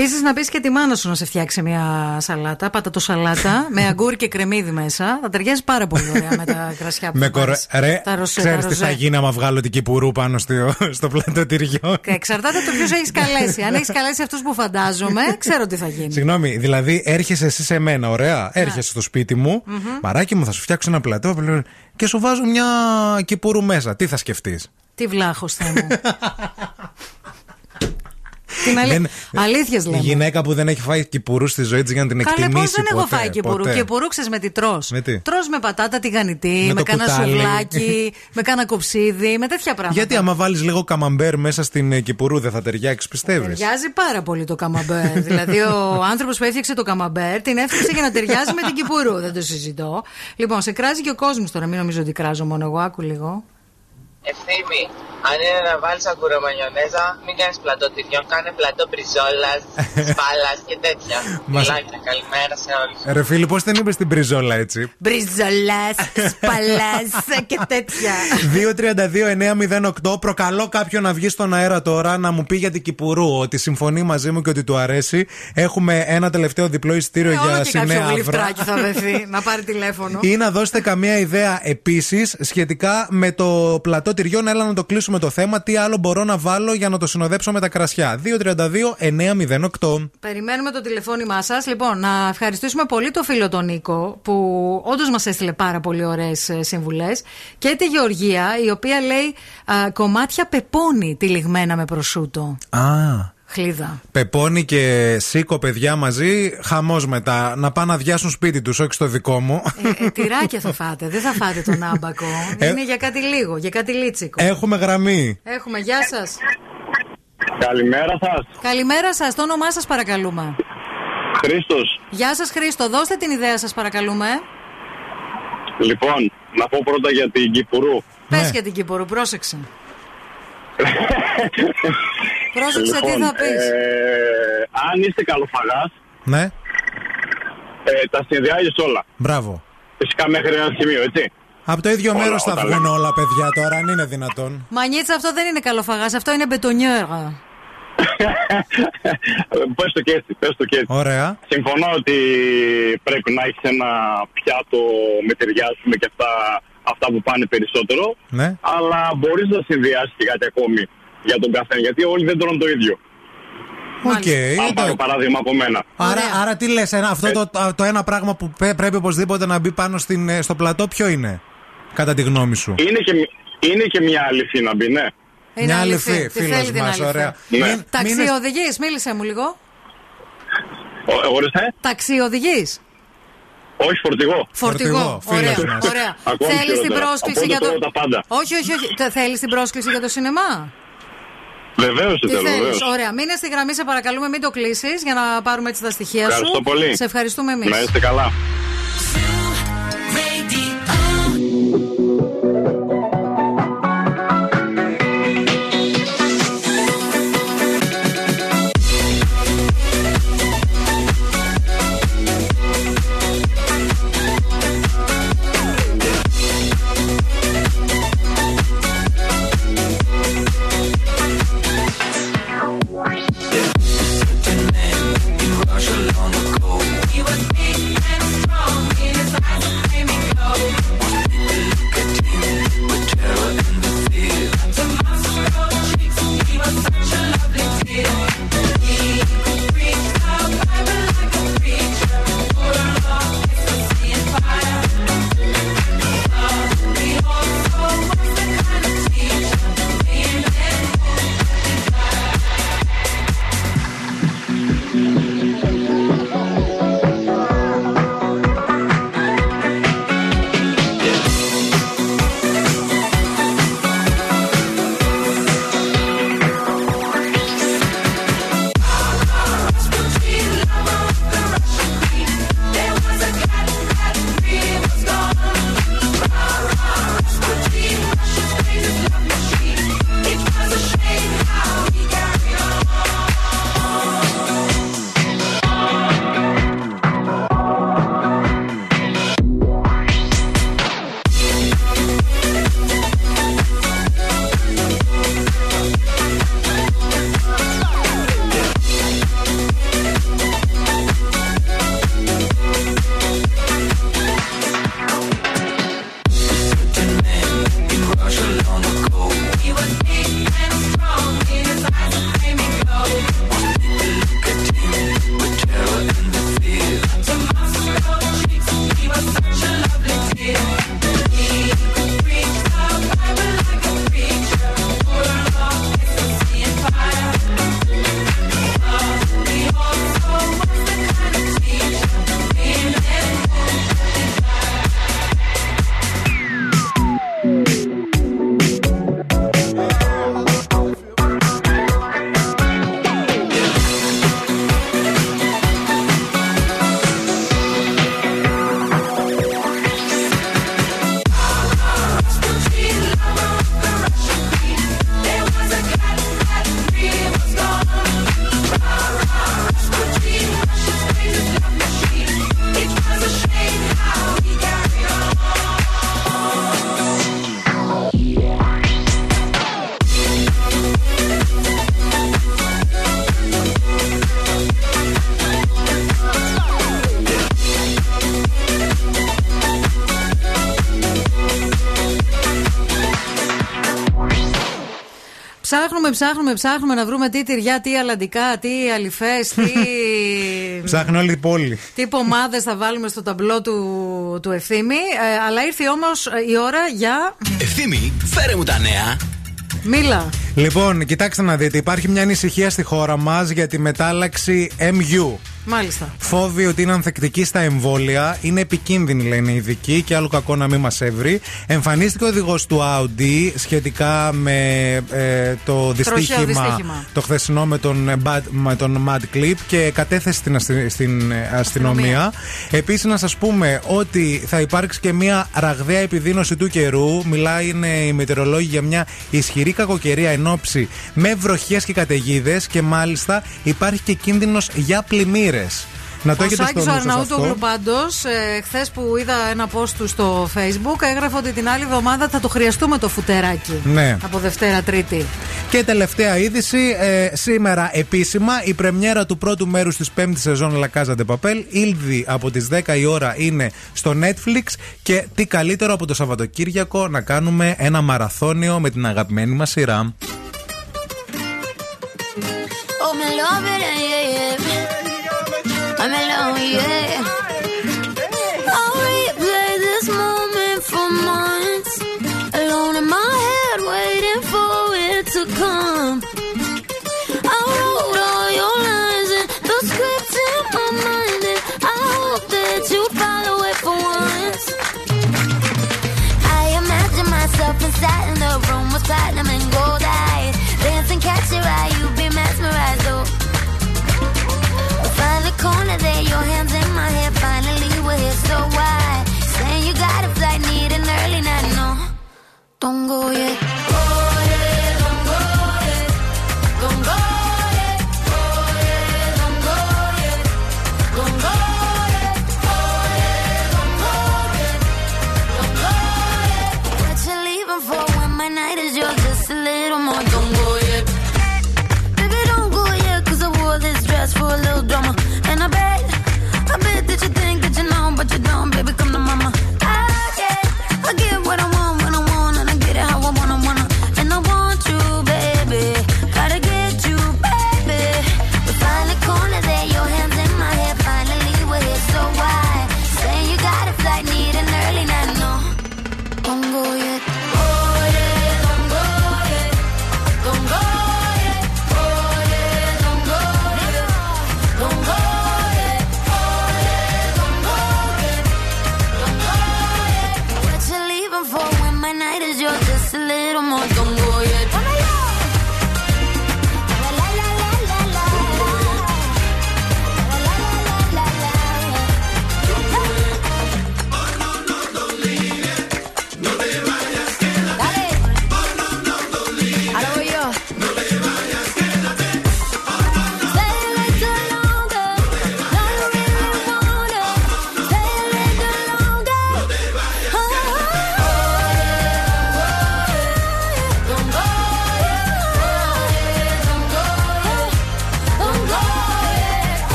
Επίσης, να πεις και τη μάνα σου να σε φτιάξει μια σαλάτα, πατατο σαλάτα, με αγκούρι και κρεμμύδι μέσα. Θα ταιριάζει πάρα πολύ ωραία με τα κρασιά που Με θα κορο... πάρεις. Ρε, Τα ροζέ, ξέρεις τα τι θα ροζέ. γίνει άμα βγάλω την κυπουρού πάνω στο, στο πλατό τυριό. Και Εξαρτάται το ποιος έχεις καλέσει. Αν έχεις καλέσει αυτούς που φαντάζομαι, ξέρω τι θα γίνει. Συγγνώμη, δηλαδή έρχεσαι εσύ σε μένα, ωραία. Έρχεσαι στο σπίτι μου, Μμμ. μαράκι μου, θα σου φτιάξω ένα πλατό και σου βάζω μια κυπουρού μέσα. Τι θα σκεφτείς; Τι βλάχος θα μου. Την αλή... Αλήθειες Η λέμε. γυναίκα που δεν έχει φάει κυπουρού στη ζωή της για να την Καλέ, εκτιμήσει. πώς δεν έχω ποτέ, φάει κυπουρού. ποτέ. Κυπουρού ξέρεις με τι τρώ. Με τι; Τρώ με πατάτα τηγανιτή, Με με, το κάνα κουτάλι. σουβλάκι, με κάνα κοψίδι, με τέτοια πράγματα. Γιατί άμα βάλεις λίγο καμαμπέρ μέσα στην ε, κυπουρού δεν θα ταιριάξει, πιστεύεις; Ταιριάζει πάρα πολύ το καμαμπέρ. δηλαδή, ο άνθρωπος που έφτιαξε το καμαμπέρ την έφτιαξε για να ταιριάζει με την κυπουρού. Δεν το συζητώ. Λοιπόν, σε κράζει και ο κόσμος τώρα. Μην νομίζω ότι κράζω μόνο εγώ. Άκου λίγο. Ευθύμη, αν είναι να βάλεις αγκουρομανιονέζα, μην κάνεις πλατό τυριών, κάνε πλατό μπριζόλας, σπάλα και τέτοια. Μας- Φιλάκια, καλημέρα σε όλους. Ρε φίλοι, πώς δεν είπες την πριζόλα έτσι; Μπριζολά, σπαλάς και τέτοια. 232-908. Προκαλώ κάποιον να βγει στον αέρα τώρα να μου πει για την Κυπουρού ότι συμφωνεί μαζί μου και ότι του αρέσει. Έχουμε ένα τελευταίο διπλό εισιτήριο Ε, Όλο για και κάποιο σημαία αύρα. γλυφτράκι θα βρεθεί να πάρει τηλέφωνο. Ή να δώσετε καμία ιδέα επίσης σχετικά με το πλατό τυριών. Έλα να το κλείσουμε το θέμα. Τι άλλο μπορώ να βάλω για να το συνοδέψω με τα κρασιά; 232-908. Περιμένουμε το τηλεφώνημά σας. Λοιπόν, να ευχαριστήσουμε πολύ το φίλο τον Νίκο, που όντως μας έστειλε πάρα πολύ ωραίες συμβουλές. Και τη Γεωργία, η οποία λέει α, κομμάτια πεπόνι τυλιγμένα με προσούτο. Α. Χλίδα. Πεπόνι και Σίκο, παιδιά μαζί, χαμός μετά. Να πάνε να αδειάσουν σπίτι τους, όχι στο δικό μου. Ε, ε, τυράκια θα φάτε, δεν θα φάτε τον άμπακο. Ε. Είναι για κάτι λίγο, για κάτι λίτσικο. Έχουμε γραμμή. Έχουμε, γεια σας. Καλημέρα σας. Καλημέρα σας, το όνομά σας παρακαλούμε. Χρήστος. Γεια σας, Χρήστο, δώστε την ιδέα σας παρακαλούμε. Λοιπόν, να πω πρώτα για την Κυπουρού. Πες για την Κύπορου, πρόσεξε. Πρόσεξε τι Λοιπόν, θα πεις. ε, αν είστε καλοφαγάς, Ναι, ε, τα συνδυάζεις όλα. μπράβο. Φυσικά μέχρι ένα σημείο, έτσι. Από το ίδιο Όλα, μέρος θα όταν βγουν λέμε. όλα, παιδιά, τώρα, αν είναι δυνατόν. Μανίτσα, αυτό δεν είναι καλοφαγάς, αυτό είναι μπετονιέρα. Πες το και έτσι, πες το και έτσι. Ωραία. Συμφωνώ ότι πρέπει να έχεις ένα πιάτο με τυριά σου με και αυτά, αυτά που πάνε περισσότερο. Ναι. Αλλά μπορείς να συνδυάσεις και κάτι ακόμη για τον καθένα, γιατί όλοι δεν τρώνε το ίδιο. Οκ. Αν πάρω παράδειγμα από μένα. Άρα, άρα τι λες, ένα, αυτό το, το ένα πράγμα που πέ- πρέπει οπωσδήποτε να μπει πάνω στην, ε, στο πλατό, ποιο είναι, κατά τη γνώμη σου; Είναι και, είναι και μια αληθή να μπει, ναι. Είναι Μια αληθή. αληθή, Τι φίλος θέλει την μας, αληθή. ωραία. Ναι. Μην- Ταξιοδηγεί, μίλησε μου λίγο. Ο- Ορίστε. Ταξιοδηγεί. Όχι φορτηγό. Φορτηγό. Ωραία. φίλος μας. ωραία. Ακόμη Θέλεις την χειρότερα. πρόσκληση Οπότε για το. τρώω τα πάντα. Όχι, όχι, όχι. Θέλεις την πρόσκληση για το σινεμά; Βεβαίως Τι θέλω, θέλεις. βεβαίως. Ωραία. Μείνε στη γραμμή, σε παρακαλούμε, μην το κλείσεις για να πάρουμε έτσι τα στοιχεία σου. Ευχαριστώ πολύ. Σε ευχαριστούμε εμείς. Να είστε καλά. Ψάχνουμε, ψάχνουμε, ψάχνουμε να βρούμε τι τυριά, τι αλαντικά, τι αληφέ, τι. Ψάχνει όλη η πόλη. τι πομάδες θα βάλουμε στο ταμπλό του, του ευθύμη. Ε, αλλά ήρθε όμως η ώρα για. Ευθύμη, φέρε μου τα νέα. Μίλα. Λοιπόν, κοιτάξτε να δείτε, υπάρχει μια ανησυχία στη χώρα μας για τη μετάλλαξη MU. Μάλιστα. Φόβοι ότι είναι ανθεκτική στα εμβόλια. Είναι επικίνδυνη, λένε οι ειδικοί, και άλλο κακό να μην μας έβρει. Εμφανίστηκε ο οδηγός του Audi σχετικά με ε, το δυστύχημα, δυστύχημα. το χθεσινό με τον, ε, Bad- με τον Mad Clip και κατέθεσε στην, αστυ- στην ε, αστυνομία. Επίσης, να σας πούμε ότι θα υπάρξει και μια ραγδαία επιδείνωση του καιρού. Μιλάει είναι οι μετεωρολόγοι για μια ισχυρή κακοκαιρία εν ώψη με βροχές και καταιγίδες και μάλιστα υπάρχει και κίνδυνος για πλημμύρες. Να το Ο έχετε στο Σάκης ο νου σας Αρναούτογλου αυτό. πάντω, ε, χθες που είδα ένα post του στο facebook, έγραφε ότι την άλλη εβδομάδα θα το χρειαστούμε το φουτεράκι. Ναι. Από Δευτέρα Τρίτη. Και τελευταία είδηση, ε, σήμερα επίσημα η πρεμιέρα του πρώτου μέρους της πέμπτης σεζόν La Casa de Papel ήδη από τις 10 η ώρα είναι στο Netflix και τι καλύτερο από το Σαββατοκύριακο να κάνουμε ένα μαραθώνιο με την αγαπημένη μας σειρά. Oh, me love it, yeah, yeah. I'm alone, yeah. Don't go yet.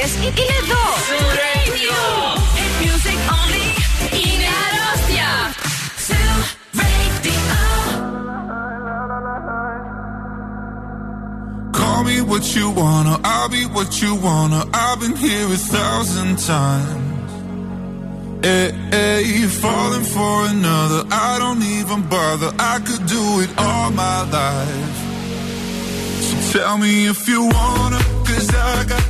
επιτυχίες είναι εδώ. Radio. And music only. Είναι αρρώστια. Zoo Radio. Call me what you wanna, I'll be what you wanna. I've been here a thousand times. Hey, hey, falling for another, I don't even bother. I could do it all my life. So tell me if you wanna, cause I got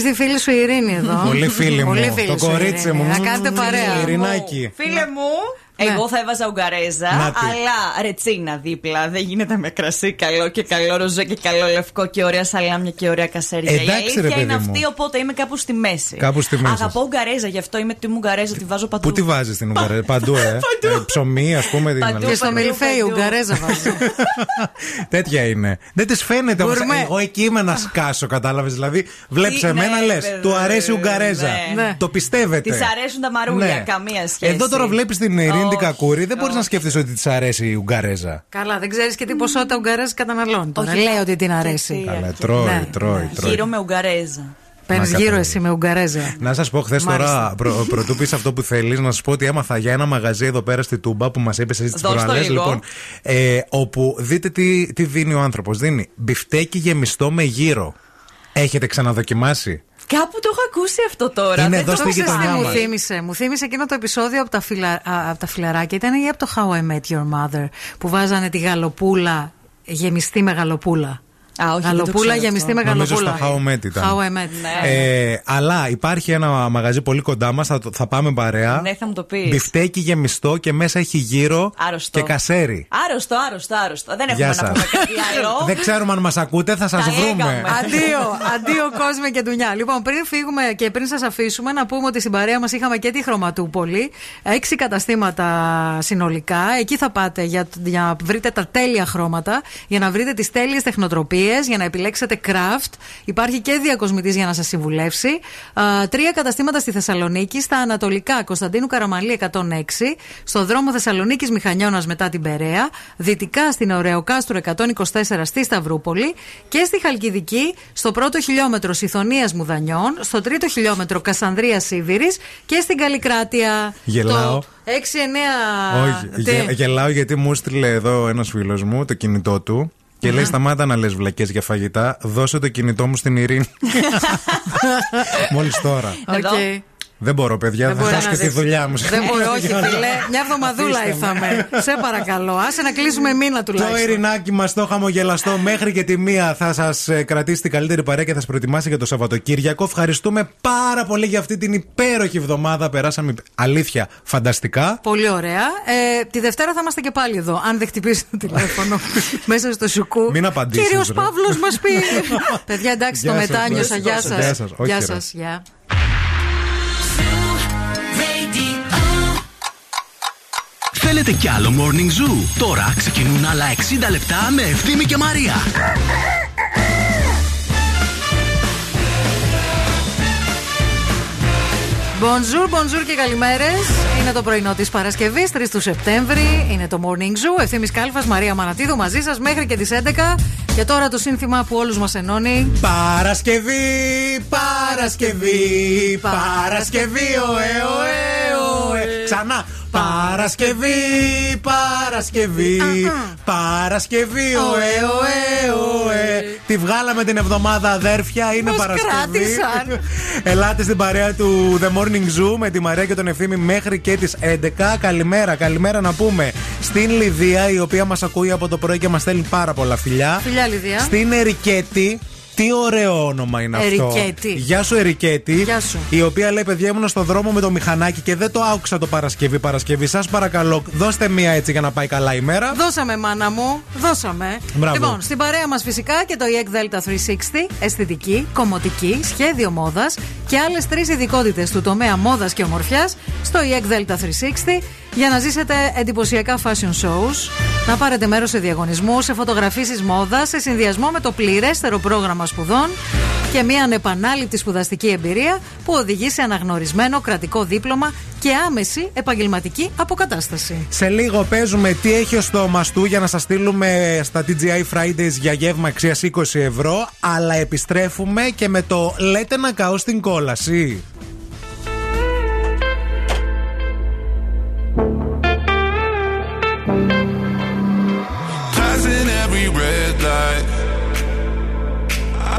Είσαι η φίλη σου η Ειρήνη εδώ; Πολύ φίλη μου. Πολύ φίλη Το σου η κορίτσι Ειρήνη. μου. Να κάνετε παρέα. Ειρηνάκι. Φίλε μου, εγώ θα έβαζα Ουγγαρέζα, Να τη. αλλά ρετσίνα δίπλα. Δεν γίνεται με κρασί καλό και καλό ροζό και καλό λευκό και ωραία σαλάμια και ωραία κασέρια. Εντάξει, Η αλήθεια ρε παιδί είναι μου. αυτή, οπότε είμαι κάπου στη μέση. Κάπου στη μέση. Αγαπώ Ουγγαρέζα, γι' αυτό είμαι τιμή Ουγγαρέζα, τη βάζω παντού. Πού τη βάζεις την Ουγγαρέζα, παντού, ε. Ε, Ψωμί, ας πούμε. την Παντού. άλλη. Και στο μιλφέι Ουγγαρέζα βάζει. Τέτοια είναι. Δεν της φαίνεται όμως. Γκουρμέ. Εγώ εκεί είμαι να σκάσω, κατάλαβες. Δηλαδή, βλέπεις Τι- εμένα, ναι, λες, βέβαια, του αρέσει η Ουγγαρέζα. ναι. Το πιστεύετε. Της αρέσουν τα μαρούλια, Ναι. καμία σχέση. Εδώ τώρα βλέπεις την Ειρήνη Όχι, Κακούρη, δεν μπορείς να σκέφτεσαι ότι της αρέσει η Ουγγαρέζα. Καλά, δεν ξέρεις και τι ποσότητα Ουγγαρέζα καταναλώνει. Τώρα λέει ότι την αρέσει. Καλά, τρώει, Ναι. τρώει, τρώει. Γύρω με Ουγγαρέζα. Παίρνεις Να γύρω καταλάβει. εσύ με Ουγγαρέζα. Να σας πω, χθες τώρα, Μάλιστα. προ, προτού πεις αυτό που θέλεις, να σας πω ότι έμαθα για ένα μαγαζί εδώ πέρα στη Τούμπα που μας είπες εσύ τις Δώσ' το προάλλες. λίγο. Λοιπόν, ε, όπου δείτε τι, τι δίνει ο άνθρωπος. Δίνει μπιφτέκι γεμιστό με γύρο. Έχετε ξαναδοκιμάσει; Κάπου το έχω ακούσει αυτό τώρα. Είναι Δεν εδώ το στη ξέρω. Ξέρεις τι γειτονιά μου μας. θύμισε. Μου θύμισε εκείνο το επεισόδιο από τα, φιλα... α, από τα φιλαράκια. Ήταν ή από το How I Met Your Mother που βάζανε τη γαλοπούλα γεμιστή με γαλοπούλα. Α, όχι, δεν το γαλοπούλα ξέρω γεμιστή αυτό. με Νομίζω γαλοπούλα. στο How I Met ήταν. How I Met. Ναι. Ε, αλλά υπάρχει ένα μαγαζί πολύ κοντά μας, θα, το- θα πάμε παρέα. Ναι, θα μου το πεις. Μπιφτέκι γεμιστό και μέσα έχει γύρο Άρρωστο. και κασέρι. Άρρωστο, άρρωστο, άρρωστο. Δεν Γεια έχουμε να σας. πούμε κάτι άλλο. Δεν ξέρουμε αν μας ακούτε, θα σας Τα βρούμε. έκαμε. Αντίο, αντίο κόσμο και δουλειά. Λοιπόν, πριν φύγουμε και πριν σας αφήσουμε, να πούμε ότι στην παρέα μας είχαμε και τη Χρωματούπολη. Έξι καταστήματα συνολικά. Εκεί θα πάτε για, για να βρείτε τα τέλεια χρώματα, για να βρείτε τις τέλειες τεχνοτροπίες, για να επιλέξετε craft. Υπάρχει και διακοσμητής για να σας συμβουλεύσει. Α, τρία καταστήματα στη Θεσσαλονίκη, στα Ανατολικά Κωνσταντίνου Καραμαλή 106, στο δρόμο Θεσσαλονίκης Μηχανιώνας μετά την Περαία, δυτικά στην Ωραιοκάστρου 124 στη Σταυρούπολη και στη Χαλκιδική, στο πρώτο χιλιόμετρο Σιθωνία Μουδανιών, στο τρίτο χιλιόμετρο Κασσανδρείας Σίβηρης και στην Καλλικράτεια. Γελάω. Το 6-9. Όχι, γε- γελάω γιατί μου στείλε εδώ ένας φίλος μου το κινητό του. Και λέει: Σταμάτα να λες βλακείες για φαγητά. Δώσε το κινητό μου στην Ειρήνη. Μόλις τώρα. Οκ. Δεν μπορώ, παιδιά. Δεν θα μπορεί χάσω να και τη δεις. δουλειά μου. Δεν μπορεί, όχι, Για να- φίλε. Μια εβδομαδούλα Αφήστε με. ήρθαμε. Σε παρακαλώ. Άσε να κλείσουμε μήνα Το τουλάχιστον. ειρηνάκι μας το χαμογελαστό μέχρι και τη μία θα σας κρατήσει την καλύτερη παρέα και θα σας προετοιμάσει για το Σαββατοκύριακο. Ευχαριστούμε πάρα πολύ για αυτή την υπέροχη εβδομάδα. Περάσαμε αλήθεια φανταστικά. Πολύ ωραία. Ε, τη Δευτέρα θα είμαστε και πάλι εδώ. Αν δεν χτυπήσει το τηλέφωνο μέσα στο σουκού. Μην απαντήσεις, Κύριος ρε. Παύλος μας πει. Παιδιά, εντάξει, το Γεια σας, μετάνιωσα. γεια Γεια σας. σας. Γεια σας, όχι, Γεια ρε. σας. Θέλετε κι άλλο Morning Zoo? Τώρα ξεκινούν άλλα 60 λεπτά με Ευθύμη και Μαρία. Bonjour, bonjour και καλημέρες. Είναι το πρωινό της Παρασκευής, 3 του Σεπτέμβρη. Είναι το Morning Zoo. Ευθύνη Κάλφας, Μαρία Μανατίδου μαζί σας μέχρι και τις 11. Και τώρα το σύνθημα που όλους μας ενώνει. Παρασκευή, Παρασκευή, Παρασκευή, ωε, ωε, ωε. Ξανά. Παρασκευή, Παρασκευή, Παρασκευή, ωε, ωε, ωε. Τη βγάλαμε την εβδομάδα, αδέρφια. Είναι Μας Παρασκευή. κράτησαν. Ελάτε στην παρέα του The Morning Zoo με τη Μαρία και τον Ευθύμη μέχρι και τις 11. Καλημέρα, καλημέρα να πούμε στην Λιδία, η οποία μας ακούει από το πρωί και μας στέλνει πάρα πολλά φιλιά. Φιλιά, Λιδία. Στην Ερικέτη Τι ωραίο όνομα είναι αυτό. Ερικέτη. Γεια σου, Ερικέτη. Γεια σου. Η οποία λέει: Παιδιά, ήμουν στο δρόμο με το μηχανάκι και δεν το άκουσα το Παρασκευή. Παρασκευή, σας παρακαλώ, δώστε μία έτσι για να πάει καλά η μέρα. Δώσαμε, μάνα μου. Δώσαμε. Μπράβο. Λοιπόν, στην παρέα μας φυσικά και το EEC Delta 360, αισθητική, κομμωτική, σχέδιο μόδας και άλλες τρεις ειδικότητες του τομέα μόδας και ομορφιάς στο EEC Delta 360 για να ζήσετε εντυπωσιακά fashion shows, να πάρετε μέρος σε διαγωνισμούς, σε φωτογραφίσεις μόδας, σε συνδυασμό με το πληρέστερο πρόγραμμα σπουδών και μια ανεπανάληπτη σπουδαστική εμπειρία που οδηγεί σε αναγνωρισμένο κρατικό δίπλωμα και άμεση επαγγελματική αποκατάσταση. Σε λίγο παίζουμε τι έχει ο στόμα του για να σας στείλουμε στα TGI Fridays για γεύμα αξίας 20 ευρώ. Αλλά επιστρέφουμε και με το λέτε να καώ στην κόλαση.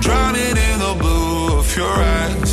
Drowning in the blue of your eyes.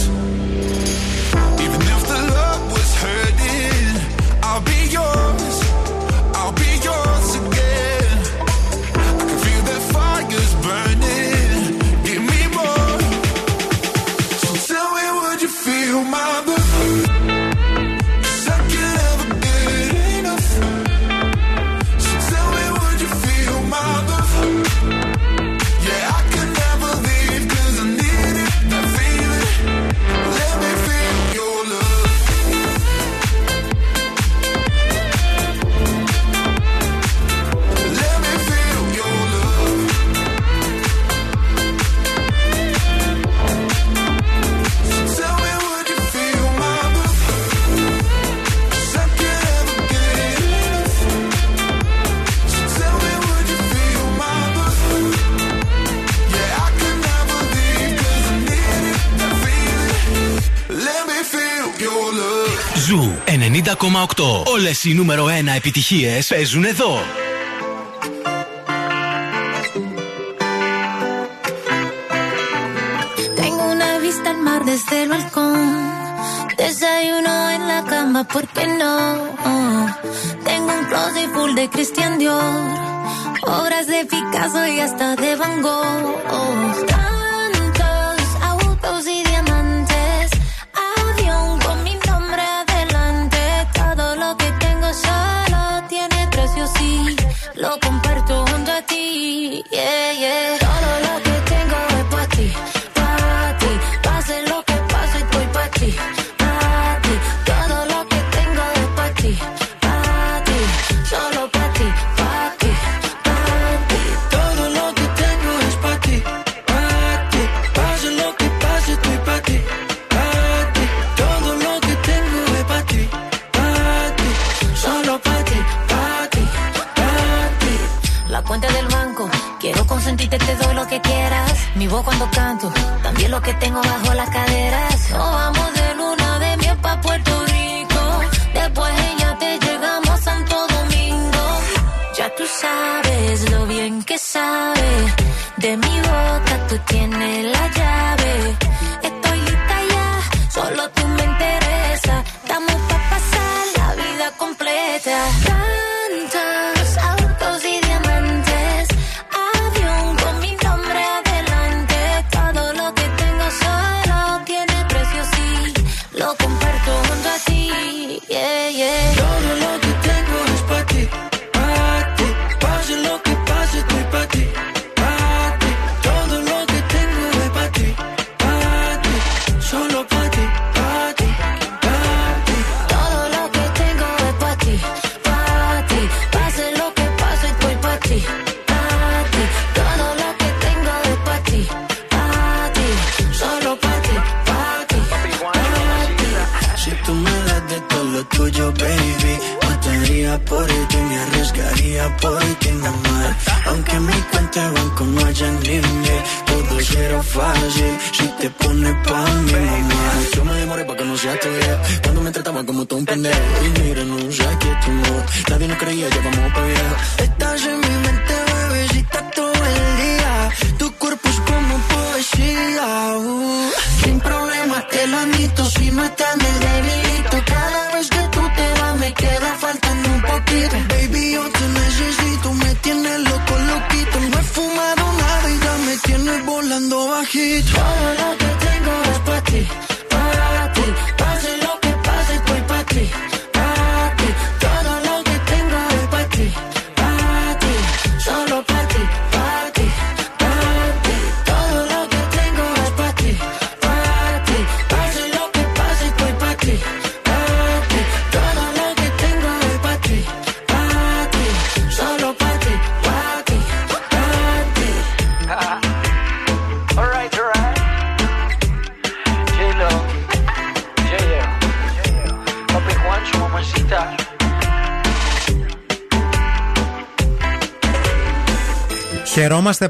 90,8. Όλε οι νούμερο 1 επιτυχίε παίζουν εδώ. Tengo una vista al mar desde el balcón. Desayuno en la cama, ¿por qué no? Tengo un closet full de Christian Dior. Obras de Picasso y hasta de Van Gogh. Tantos Cuando canto, también lo que tengo bajo las caderas. Nos vamos de luna de miel pa' Puerto Rico. Después ella te llegamos a Santo Domingo. Ya tú sabes lo bien que sabe. De mi boca tú tienes la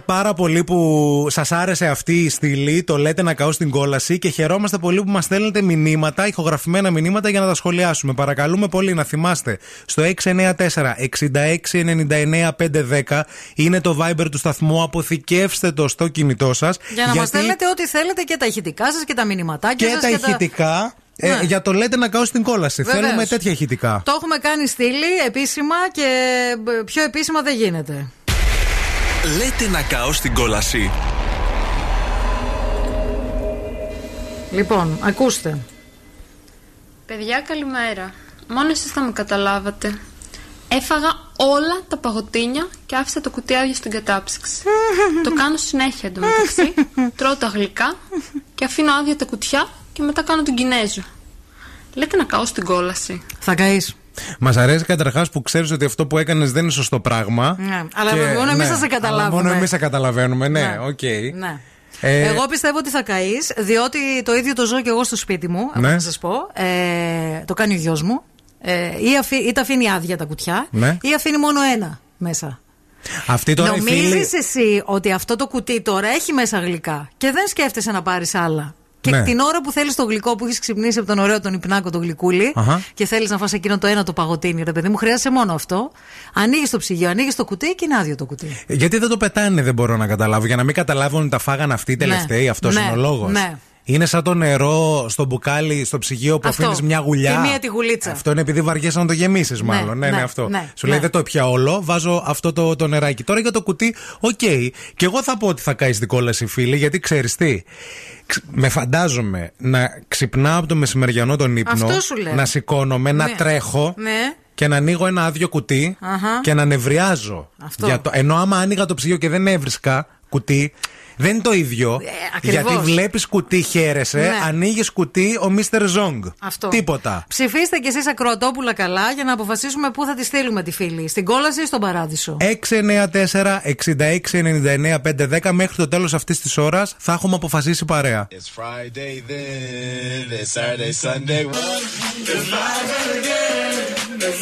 πάρα πολύ που σας άρεσε αυτή η στήλη. Το λέτε να καώ στην κόλαση και χαιρόμαστε πολύ που μας στέλνετε μηνύματα, ηχογραφημένα μηνύματα για να τα σχολιάσουμε. Παρακαλούμε πολύ να θυμάστε στο 694 6699 510 είναι το Viber του σταθμού. Αποθηκεύστε το στο κινητό σας. Για να μας στέλνετε ό,τι θέλετε και τα ηχητικά σας και τα μηνυματάκια και σας. τα ηχητικά. ε, Ναι. για το λέτε να καώ στην κόλαση. Βεβαίως. Θέλουμε τέτοια ηχητικά. Το έχουμε κάνει στήλη επίσημα και ε, πιο επίσημα δεν γίνεται. Λέτε να καώ στην κόλαση. Λοιπόν, ακούστε. Παιδιά, καλημέρα. Μόνο εσείς θα με καταλάβατε. Έφαγα όλα τα παγωτίνια και άφησα το κουτί άδειο στην κατάψυξη. το κάνω συνέχεια εντωμεταξύ. Τρώω τα γλυκά και αφήνω άδεια τα κουτιά και μετά κάνω τον Κινέζο. Λέτε να καώ στην κόλαση. Θα καείς. Μας αρέσει καταρχάς που ξέρεις ότι αυτό που έκανες δεν είναι σωστό πράγμα. Ναι, αλλά μόνο εμείς θα σε αλλά καταλάβουμε. Μόνο εμείς θα καταλαβαίνουμε, ναι, Ναι. οκ. Ναι. Ε, Εγώ πιστεύω ότι θα καείς, διότι το ίδιο το ζω και εγώ στο σπίτι μου. Ναι. Να σας πω. Ε, το κάνει ο γιος μου. Ε, ή, αφή, ή τα αφήνει άδεια τα κουτιά, Ναι. ή αφήνει μόνο ένα μέσα. Αυτή τώρα η φίλη. Νομίζεις εσύ ότι αυτό το κουτί τώρα έχει μέσα γλυκά και δεν σκέφτεσαι να πάρεις άλλα; Και Ναι. την ώρα που θέλεις το γλυκό που έχεις ξυπνήσει από τον ωραίο τον υπνάκο το γλυκούλι Αχα. και θέλεις να φας εκείνο το ένα το παγωτίνι, ρε παιδί μου, χρειάζεσαι μόνο αυτό. Ανοίγεις το ψυγείο, ανοίγεις το κουτί και είναι άδειο το κουτί. Γιατί δεν το πετάνε, δεν μπορώ να καταλάβω. Για να μην καταλάβουν ότι τα φάγαν αυτοί οι τελευταίοι, Ναι. αυτός Ναι. είναι ο λόγος. Ναι. Είναι σαν το νερό στο μπουκάλι, στο ψυγείο που Αυτό. αφήνεις μια γουλιά. Τη μία τη γουλίτσα. Αυτό είναι επειδή βαριέσαι να το γεμίσεις, μάλλον. Ναι, ναι, ναι, αυτό. ναι, Σου λέει ναι. δεν το ήπια όλο, βάζω αυτό το, το νεράκι. Τώρα για το κουτί, οκ. Και εγώ θα πω ότι θα καείς την κόλαση, φίλη, γιατί ξέρεις τι. Ξ- Με φαντάζομαι να ξυπνάω από το μεσημεριανό τον ύπνο, Αυτό σου λέω. να σηκώνομαι, να Ναι. τρέχω Ναι. και να ανοίγω ένα άδειο κουτί Αχα. και να νευριάζω. Αυτό. Για το, ενώ άμα άνοιγα το ψυγείο και δεν έβρισκα κουτί, δεν είναι το ίδιο. Ε, ακριβώς. γιατί βλέπεις κουτί, χαίρεσαι, Ναι. ανοίγεις κουτί ο Μίστερ Ζόγκ. Αυτό. Τίποτα. Ψηφίστε κι εσείς ακροατόπουλα καλά για να αποφασίσουμε πού θα τη στείλουμε τη φίλη. Στην κόλαση ή στον παράδεισο. 694-6699-510 μέχρι το τέλος αυτής της ώρας θα έχουμε αποφασίσει παρέα. It's Friday then, it's Saturday, Sunday. It's live again. It's live it's It's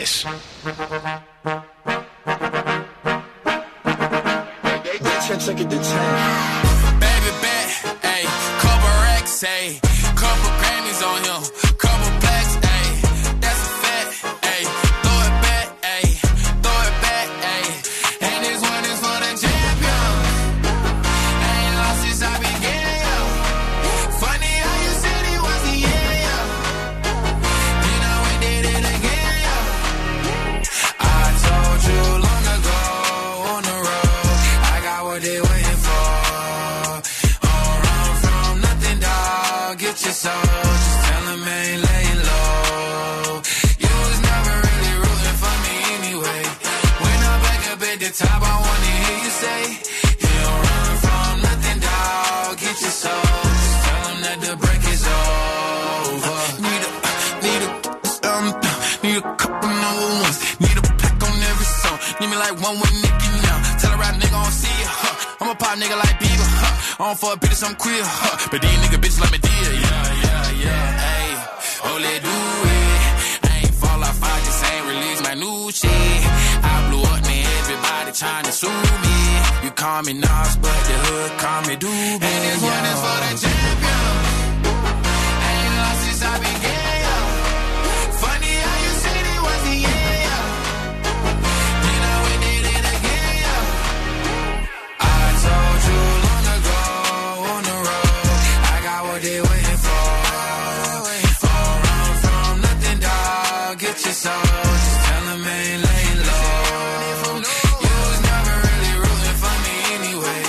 Your soul. Just tell 'em ain't laying low. You was never really rooting for me anyway.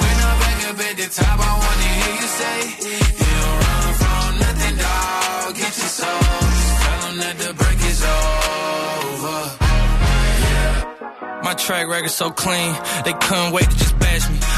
When I'm back up at the top, I wanna hear you say, You don't run from nothing, dog. Get your soul. Just tell 'em that the break is over. Yeah. My track record so clean, they couldn't wait to just bash me.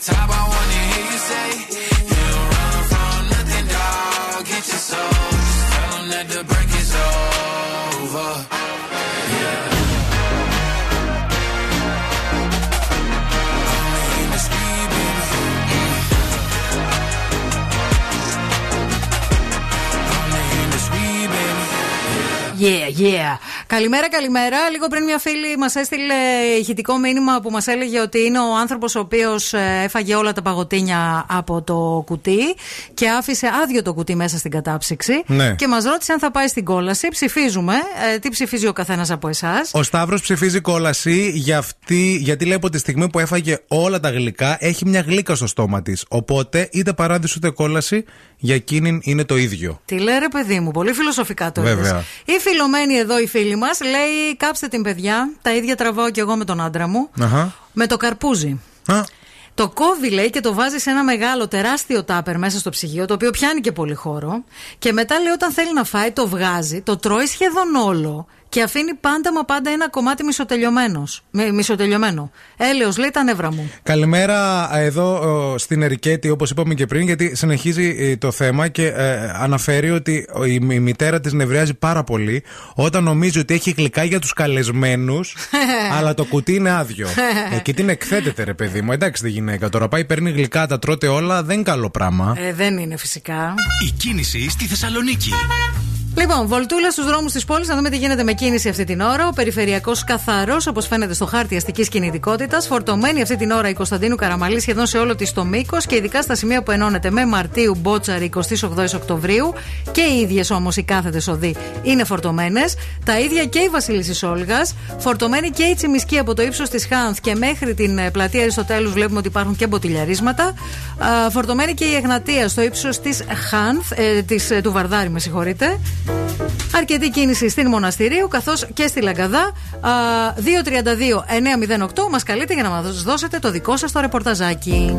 top, I wanna hear you say, You don't run from nothing, dog. Get your soul. Just tell 'em that the break is over. Yeah, yeah. Καλημέρα, καλημέρα. Λίγο πριν μια φίλη μας έστειλε ηχητικό μήνυμα που μας έλεγε ότι είναι ο άνθρωπος ο οποίος έφαγε όλα τα παγωτίνια από το κουτί και άφησε άδειο το κουτί μέσα στην κατάψυξη. Ναι. Και μας ρώτησε αν θα πάει στην κόλαση. Ψηφίζουμε. Ε, τι ψηφίζει ο καθένας από εσάς; Ο Σταύρος ψηφίζει κόλαση για αυτή, γιατί λέει από τη στιγμή που έφαγε όλα τα γλυκά έχει μια γλύκα στο στόμα της. Οπότε είτε παράδεισο είτε κόλαση για εκείνη είναι το ίδιο. Τι λέει ρε παιδί μου, πολύ φιλοσοφικά το Βέβαια. είδες. Η φιλομένη εδώ η φίλη μας λέει: Κάψτε την παιδιά. Τα ίδια τραβάω κι εγώ με τον άντρα μου. Αχα. Με το καρπούζι. Α. Το κόβει, λέει, και το βάζει σε ένα μεγάλο τεράστιο τάπερ μέσα στο ψυγείο, το οποίο πιάνει και πολύ χώρο. Και μετά, λέει, όταν θέλει να φάει, το βγάζει, το τρώει σχεδόν όλο και αφήνει πάντα μα πάντα ένα κομμάτι μισοτελειωμένος, μι- μισοτελειωμένο. Έλεος λέει τα νεύρα μου. Καλημέρα εδώ ο, στην Ερικέτη, όπως είπαμε και πριν, γιατί συνεχίζει ε, το θέμα και ε, αναφέρει ότι ο- η, η μητέρα της νευριάζει πάρα πολύ όταν νομίζει ότι έχει γλυκά για τους καλεσμένους, αλλά το κουτί είναι άδειο. ε, και την εκθέτεται, ρε παιδί μου. Εντάξει, τη γυναίκα τώρα πάει, παίρνει γλυκά, τα τρώτε όλα, δεν είναι καλό πράγμα. Ε, δεν είναι φυσικά. Η κίνηση στη Θεσσαλονίκη. Λοιπόν, βολτούλα στους δρόμους της πόλης, να δούμε τι γίνεται με κίνηση αυτή την ώρα. Ο περιφερειακός καθαρός, όπως φαίνεται στο χάρτη αστικής κινητικότητας. Φορτωμένη αυτή την ώρα η Κωνσταντίνου Καραμαλή σχεδόν σε όλο της το μήκος και ειδικά στα σημεία που ενώνεται με Μαρτίου Μπότσαρη 28 Οκτωβρίου. Και οι ίδιες όμως οι κάθετες οδοί είναι φορτωμένες. Τα ίδια και η Βασίλισση Όλγα. Φορτωμένη και η Τσιμισκή από το ύψος της Χάνθ και μέχρι την ε, πλατεία Αριστοτέλους βλέπουμε ότι υπάρχουν και μποτιλιαρίσματα. Α, Φορτωμένη και η Εγνατία στο ύψος της Χάνθ, ε, της, ε, του Βαρδάρη, με συγχωρείτε. Αρκετή κίνηση στην Μοναστηρίου καθώς και στη Λαγκαδά. Α, 232-908 μας καλείτε για να μας δώσετε το δικό σας το ρεπορταζάκι.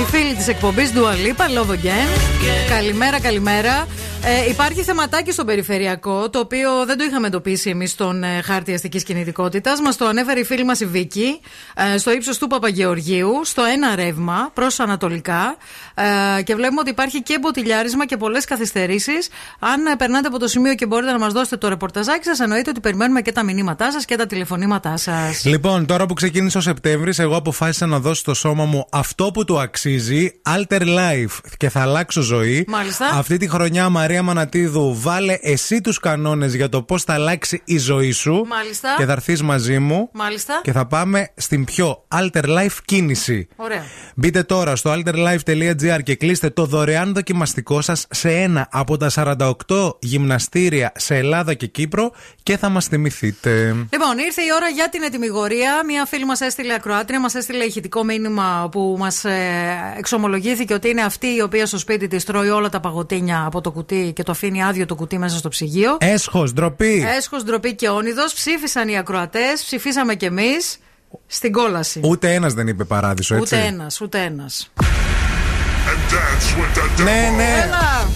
Η φίλη της εκπομπής Dua Lipa, Love Again. Καλημέρα, καλημέρα. Ε, υπάρχει θεματάκι στο περιφερειακό, το οποίο δεν το είχαμε εντοπίσει εμείς στον ε, χάρτη αστικής κινητικότητας. Μας το ανέφερε η φίλη μας η Βίκη, ε, στο ύψος του Παπαγεωργίου, στο ένα ρεύμα προς Ανατολικά. Ε, και βλέπουμε ότι υπάρχει και μποτιλιάρισμα και πολλές καθυστερήσεις. Αν ε, περνάτε από το σημείο και μπορείτε να μας δώσετε το ρεπορταζάκι σας, εννοείται ότι περιμένουμε και τα μηνύματά σας και τα τηλεφωνήματά σας. Λοιπόν, τώρα που ξεκίνησε ο Σεπτέμβρης, εγώ αποφάσισα να δώσω στο σώμα μου αυτό που του αξίζει, Alter Life. Και θα αλλάξω ζωή. Μάλιστα. Αυτή τη χρονιά, Μαρία Μανατίδου, βάλε εσύ τους κανόνες για το πώς θα αλλάξει η ζωή σου. Μάλιστα. Και θα έρθεις μαζί μου. Μάλιστα. Και θα πάμε στην πιο Alter Life κίνηση. Ωραία. Μπείτε τώρα στο alterlife.gr και κλείστε το δωρεάν δοκιμαστικό σας σε ένα από τα 48 γυμναστήρια σε Ελλάδα και Κύπρο και θα μας θυμηθείτε. Λοιπόν, ήρθε η ώρα για την ετοιμιγορία. Μία φίλη μας έστειλε ακροάτρια, μας έστειλε ηχητικό μήνυμα που μας εξομολογήθηκε ότι είναι αυτή η οποία στο σπίτι της τρώει όλα τα παγωτίνια από το κουτί και το αφήνει άδειο το κουτί μέσα στο ψυγείο. Έσχος, ντροπή. Έσχος, ντροπή και όνειδος. Ψήφισαν οι ακροατές, ψηφίσαμε κι εμείς στην κόλαση. Ούτε ένας δεν είπε παράδεισο, έτσι. Ούτε ένας, ούτε ένα. Ναι, ναι. Έλα!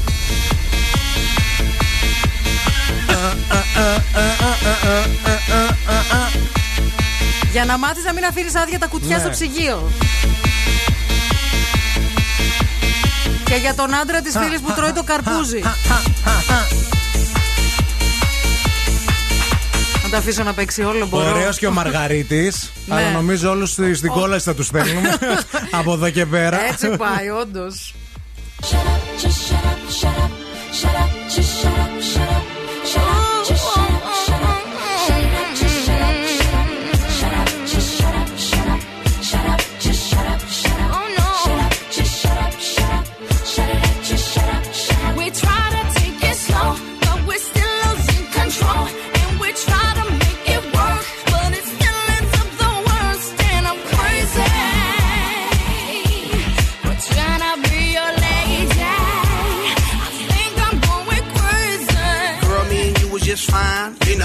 Για να μάθεις να μην αφήνεις άδεια τα κουτιά Ναι. στο ψυγείο. Και για τον άντρα της φίλης που τρώει το καρπούζι. Να το αφήσω να παίξει όλο, μπορώ. Ωραίος και ο Μαργαρίτης. Ναι. αλλά νομίζω όλους στην κόλαση θα τους στέλνουμε. από εδώ και πέρα. Έτσι πάει, όντως. Shut up, just shut up, shut up, shut up, just shut up, shut up, shut up, just shut up,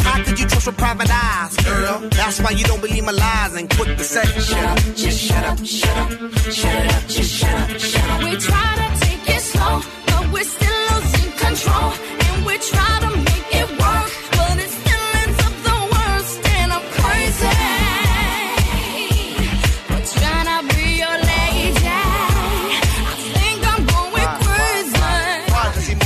How could you trust with private eyes, girl? That's why you don't believe my lies and quick to say, shut up, just shut up, shut up, shut up, just shut up, shut up. We try to take it slow, but we're still losing control. And we try to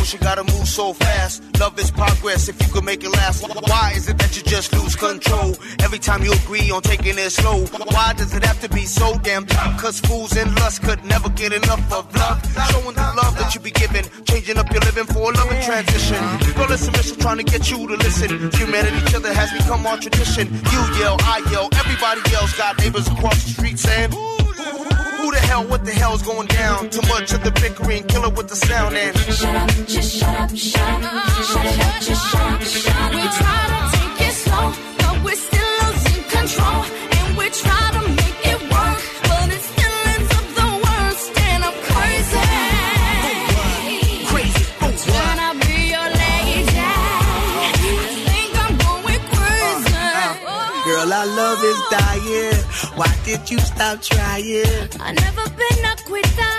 Emotion gotta move so fast? Love is progress if you could make it last. Why is it that you just lose control every time you agree on taking it slow? Why does it have to be so damn tough? Cause fools and lust could never get enough of love. Showing the love that you be giving, changing up your living for a loving transition. Girl, listen, mission trying to get you to listen. Humanity, each other has become our tradition. You yell, I yell, everybody yells. Got neighbors across the street saying, who the hell, what the hell's going down? Too much of the bickering, killer with the sound and Shut up, just shut up, shut up, shut up, just shut up, shut up. We try to take it slow, but we're still losing control. And we try to our love is dying. Why did you stop trying? I never been a quitter,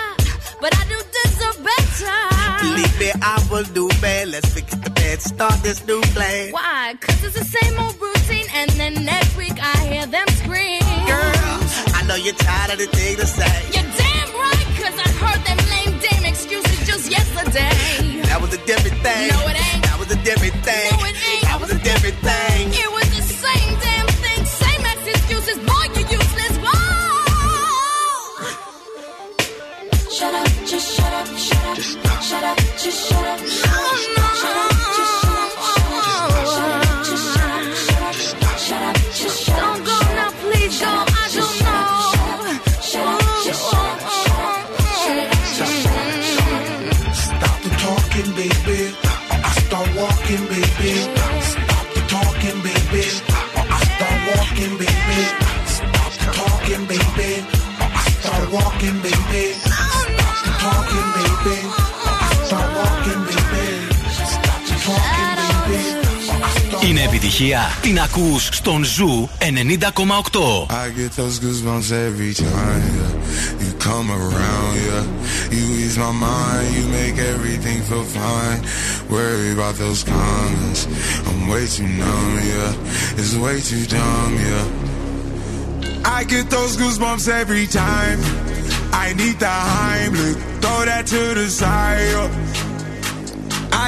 but I do deserve better. Believe me, I will do bad. Let's fix the bed, start this new plan. Why? Cause it's the same old routine, and then next week I hear them scream. Girl, I know you're tired of the thing to say. You're damn right, cause I heard them lame damn excuses just yesterday. That was a different thing. No, it ain't. That was a different thing. No, it ain't. That was a different thing. It was the same thing, Shut up, just shut up, shut up. Just stop. Shut up, just shut up. I start Είναι επιτυχία. Την ακούς στον Ζου 90,8. I get those goosebumps every time yeah. you come around. Yeah, you ease my mind, you make everything feel fine. Worry about those comments, I'm way too numb. Yeah, it's way too dumb. Yeah, I get those goosebumps every time. I need the Heimlich, throw that to the side. yeah.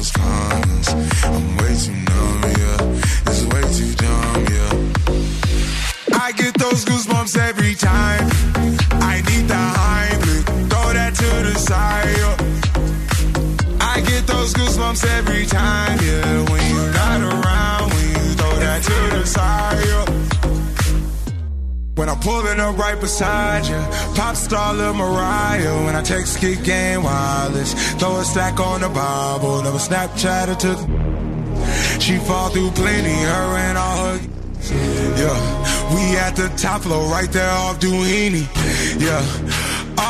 those comments. I'm way too numb, yeah. It's way too dumb, yeah. I get those goosebumps every time. I need the Heimlich, throw that to the side. yeah. I get those goosebumps every time, yeah. When When I'm pulling up right beside you, pop star Lil Mariah. When I text kick game wireless, throw a stack on the Bible, never Snapchat her to. She fall through plenty, her and all her. Yeah, we at the top floor, right there off Duini. Yeah,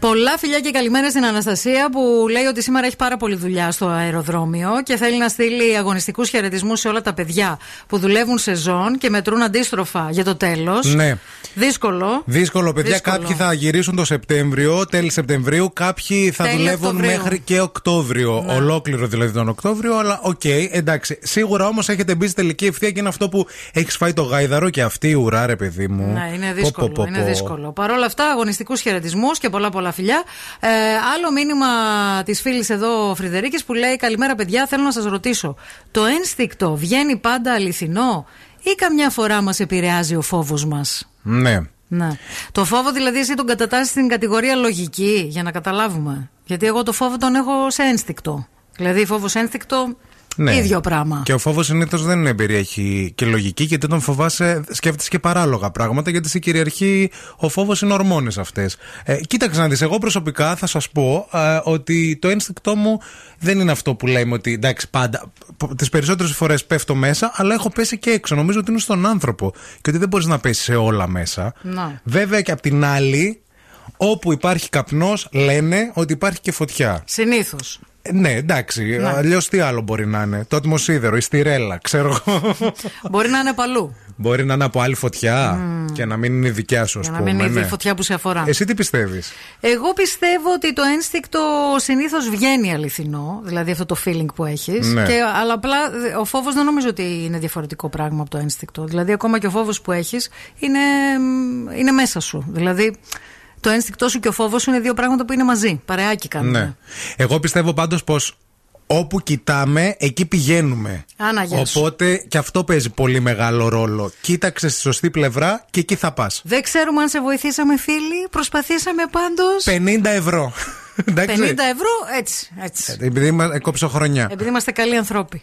Πολλά φιλιά και καλημέρα στην Αναστασία που λέει ότι σήμερα έχει πάρα πολλή δουλειά στο αεροδρόμιο και θέλει να στείλει αγωνιστικούς χαιρετισμούς σε όλα τα παιδιά που δουλεύουν σεζόν και μετρούν αντίστροφα για το τέλος. Ναι. Δύσκολο. Δύσκολο, παιδιά. Δύσκολο. Κάποιοι θα γυρίσουν το Σεπτέμβριο, τέλη Σεπτεμβρίου. Κάποιοι θα Τέλη δουλεύουν Οκτωβρίου. μέχρι και Οκτώβριο. Ναι. Ολόκληρο δηλαδή τον Οκτώβριο. Αλλά οκ, εντάξει. Σίγουρα όμως έχετε μπει στη τελική ευθεία και είναι αυτό που έχεις φάει το γάιδαρο και αυτή η ουρά, ρε παιδί μου. Ναι, είναι Πω, δύσκολο. πω, πω, είναι πω. δύσκολο. Παρ' όλα αυτά, αγωνιστικούς χαιρετισμούς και πολλά πολλά φιλιά. Ε, άλλο μήνυμα της φίλης εδώ, Φρυδερίκης, που λέει: Καλημέρα, παιδιά. Θέλω να σας ρωτήσω, το ένστικτο βγαίνει πάντα αληθινό ή καμιά φορά μας επηρεάζει ο φόβος μας; Ναι. Ναι. Το φόβο δηλαδή εσύ τον κατατάσσεις στην κατηγορία λογική, για να καταλάβουμε. Γιατί εγώ το φόβο τον έχω σε ένστικτο. Δηλαδή φόβος ένστικτο Ίδιο πράγμα. Και ο φόβος συνήθως δεν περιέχει και λογική, γιατί όταν φοβάσαι, σκέφτεσαι και παράλογα πράγματα, γιατί σε κυριαρχεί ο φόβος είναι ορμόνες αυτές. Ε, κοίταξε να δεις, εγώ προσωπικά θα σας πω ε, ότι το ένστικτό μου δεν είναι αυτό που λέμε ότι εντάξει, πάντα. Τις περισσότερες φορές πέφτω μέσα, αλλά έχω πέσει και έξω. Νομίζω ότι είναι στον άνθρωπο και ότι δεν μπορείς να πέσεις σε όλα μέσα. Να. Βέβαια και απ' την άλλη, όπου υπάρχει καπνός, λένε ότι υπάρχει και φωτιά. Συνήθως. Ε, Ναι, εντάξει. Ναι. Αλλιώς τι άλλο μπορεί να είναι; Το ατμοσίδερο, η στιρέλα, ξέρω εγώ. Μπορεί να είναι παλού. μπορεί να είναι από άλλη φωτιά και να μην είναι η δικιά σου, ας Για να πούμε. μην είναι η ναι. φωτιά που σε αφορά. Εσύ τι πιστεύεις; Εγώ πιστεύω ότι το ένστικτο συνήθως βγαίνει αληθινό, δηλαδή αυτό το feeling που έχεις. Ναι. Αλλά απλά ο φόβος δεν νομίζω ότι είναι διαφορετικό πράγμα από το ένστικτο. Δηλαδή, ακόμα και ο φόβος που έχεις είναι, είναι μέσα σου. Δηλαδή, το ένστικτό σου και ο φόβος σου είναι δύο πράγματα που είναι μαζί. Παρεάκι κάνουν. Ναι. Εγώ πιστεύω πάντως πως όπου κοιτάμε, εκεί πηγαίνουμε. Άνα, γεια σου. Οπότε και αυτό παίζει πολύ μεγάλο ρόλο. Κοίταξε στη σωστή πλευρά και εκεί θα πας. Δεν ξέρουμε αν σε βοηθήσαμε, φίλοι. Προσπαθήσαμε πάντως. 50 ευρώ. 50 Εντάξει. ευρώ, έτσι. έτσι. Επειδή μα- ε, κόψω χρονιά. Επειδή είμαστε καλοί ανθρώποι.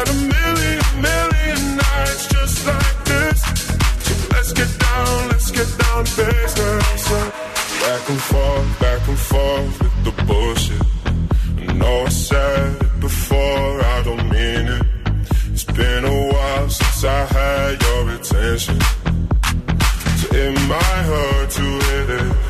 A million, million nights just like this. So let's get down, let's get down. Back and forth, back and forth with the bullshit. I know I said it before, I don't mean it. It's been a while since I had your attention. So it might hurt to hit it.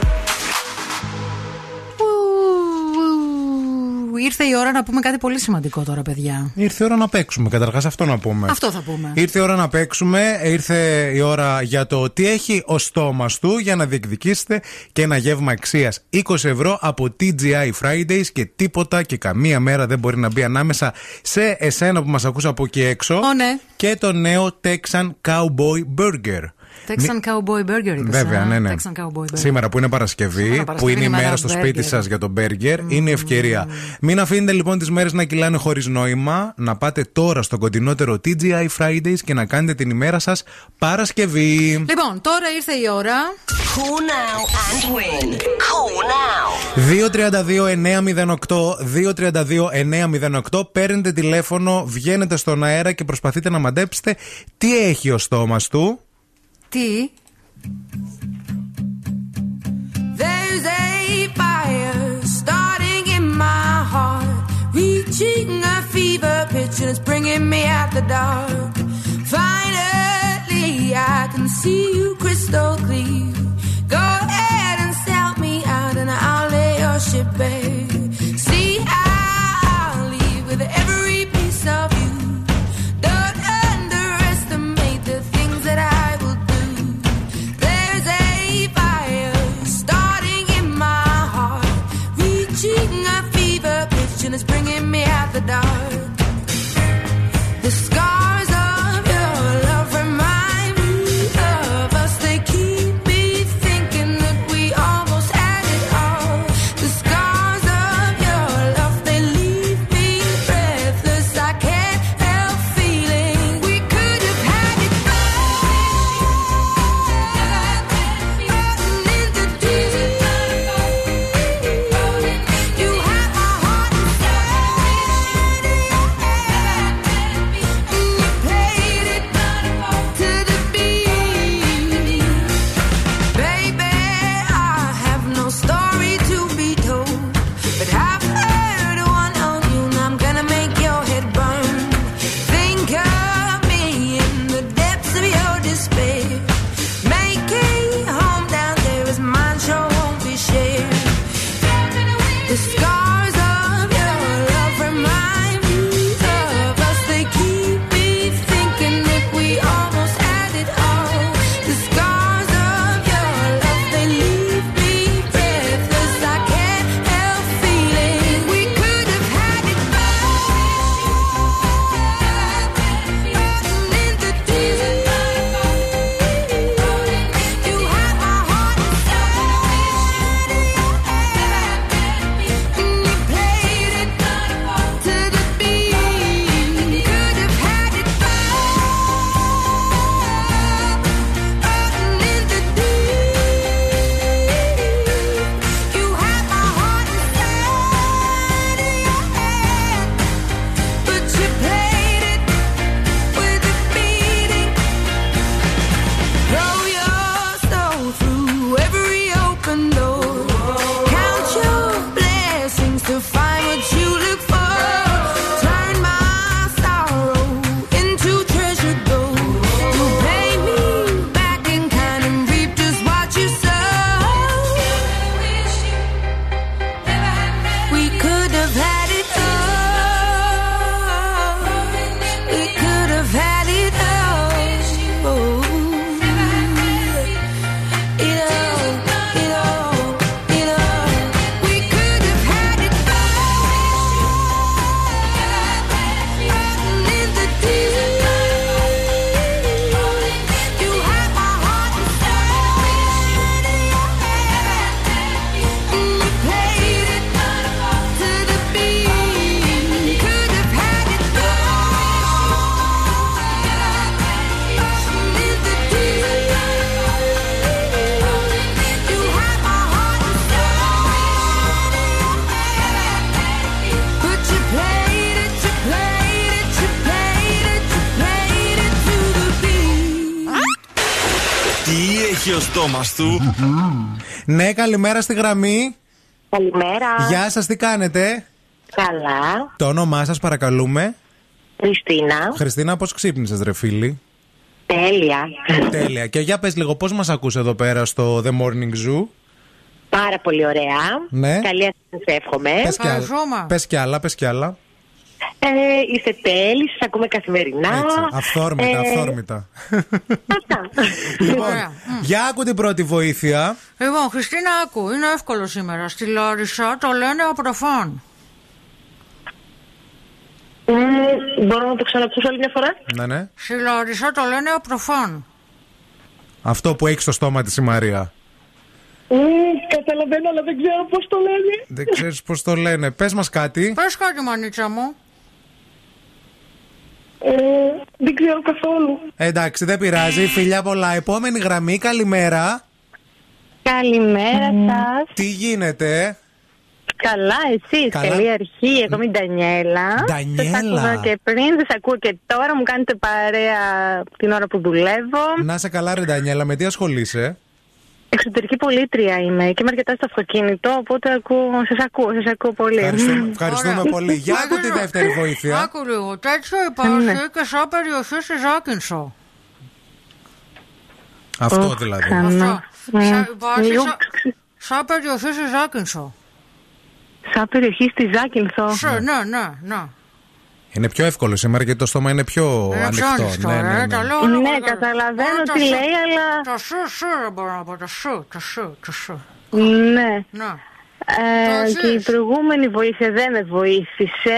Ήρθε η ώρα να πούμε κάτι πολύ σημαντικό τώρα, παιδιά. Ήρθε η ώρα να παίξουμε, καταρχάς αυτό να πούμε. Αυτό θα πούμε. Ήρθε η ώρα να παίξουμε, ήρθε η ώρα για το τι έχει ο στόμας του για να διεκδικήσετε και ένα γεύμα αξίας 20 ευρώ από TGI Fridays και τίποτα και καμία μέρα δεν μπορεί να μπει ανάμεσα σε εσένα που μας ακούς από εκεί έξω Ω, ναι. και το νέο Texan Cowboy Burger. Texan Cowboy Burger είπες, Βέβαια, α; ναι, ναι. Texan Cowboy Burger. Σήμερα που είναι Παρασκευή, Σήμερα που Παρασκευή είναι η είναι μέρα μέρα στο burger. σπίτι σας για το μπέργκερ, είναι η ευκαιρία. Μην αφήνετε λοιπόν τις μέρες να κυλάνε χωρίς νόημα, να πάτε τώρα στο κοντινότερο TGI Fridays και να κάνετε την ημέρα σας Παρασκευή. Λοιπόν, τώρα ήρθε η ώρα. Call now and win. Call now. 232-908, 232-908, παίρνετε τηλέφωνο, βγαίνετε στον αέρα και προσπαθείτε να μαντέψετε τι έχει ο στόμα του. Τι. There's a fire starting in my heart, reaching a fever pitch, and it's bringing me out the dark. Finally, I can see you crystal clear. Go ahead and sell me out, and I'll lay your ship bare. Στόμα του. Ναι, καλημέρα στη γραμμή. Καλημέρα. Γεια σας, τι κάνετε; Καλά. Το όνομά σας, παρακαλούμε. Χριστίνα. Χριστίνα, πώς ξύπνησες, ρε φίλη; Τέλεια. Τέλεια. Και για πες λίγο, πώς μας ακούς εδώ πέρα στο The Morning Zoo; Πάρα πολύ ωραία. Ναι. Καλή ασθένεια, εύχομαι. Πες κι άλλα. Πες κι άλλα, πες κι άλλα. Ε, είστε τέλειοι, σας ακούμε καθημερινά. Έτσι, αυθόρμητα, Ε, αυθόρμητα. Αυτά. λοιπόν, για άκου την πρώτη βοήθεια. Λοιπόν, Χριστίνα, άκου, είναι εύκολο σήμερα. Στη Λάρισα το λένε απροφάν. Μμμ, μπορώ να το ξανακούσω άλλη μια φορά; Ναι, ναι. Στη Λάρισα το λένε απροφάν. Αυτό που έχεις στο στόμα της η Μαρία. Μμμ, καταλαβαίνω, αλλά δεν ξέρω πώς το λένε. Δεν ξέρεις πώς το λένε. Πες μας κάτι. Πες κάτι, μανίτσα μου. Ε, δεν ξέρω καθόλου. Εντάξει, δεν πειράζει. Φιλιά πολλά. Επόμενη γραμμή, καλημέρα. Καλημέρα σας. Τι γίνεται, Καλά, εσείς. Καλά. Καλή αρχή. Εγώ είμαι η Ντανιέλα. Ντανιέλα. Σας ακούω και πριν, σας ακούω και τώρα. Μου κάνετε παρέα την ώρα που δουλεύω. Να σε καλά, ρε Ντανιέλα, με τι ασχολείσαι; Εξωτερική πολίτρια είμαι και είμαι αρκετά στο αυτοκίνητο, οπότε ακούω, σας ακούω, σας ακούω πολύ. Ευχαριστούμε, ευχαριστούμε πολύ. Για άκου τη δεύτερη βοήθεια. Άκου λίγο. Τέτοιο υπάρχει Ναι. και σαν περιοχή στη Ζάκυνσο. Αυτό Οχ, δηλαδή. ξανά. Ε, Σαν- υπάρχει λίγο σαν- Σαν περιοχή στη Ζάκυνθο. Σαν περιοχή στη Ζάκυνθο. Σε, ναι, ναι, ναι. Είναι πιο εύκολο σήμερα γιατί το στόμα είναι πιο Είναι πιο ανοιχτό. ανοιχτό, Ναι, ε, ναι, ναι. τα λέω όλα Ναι, πολύ καλά. καταλαβαίνω Όλα τα τι σου. λέει, αλλά. Το σου, σου δεν μπορώ να πω. Το σου, το σου, το σου. Ναι. Ναι. Ε, Το και η έχεις. προηγούμενη βοήθεια δεν με βοήθησε.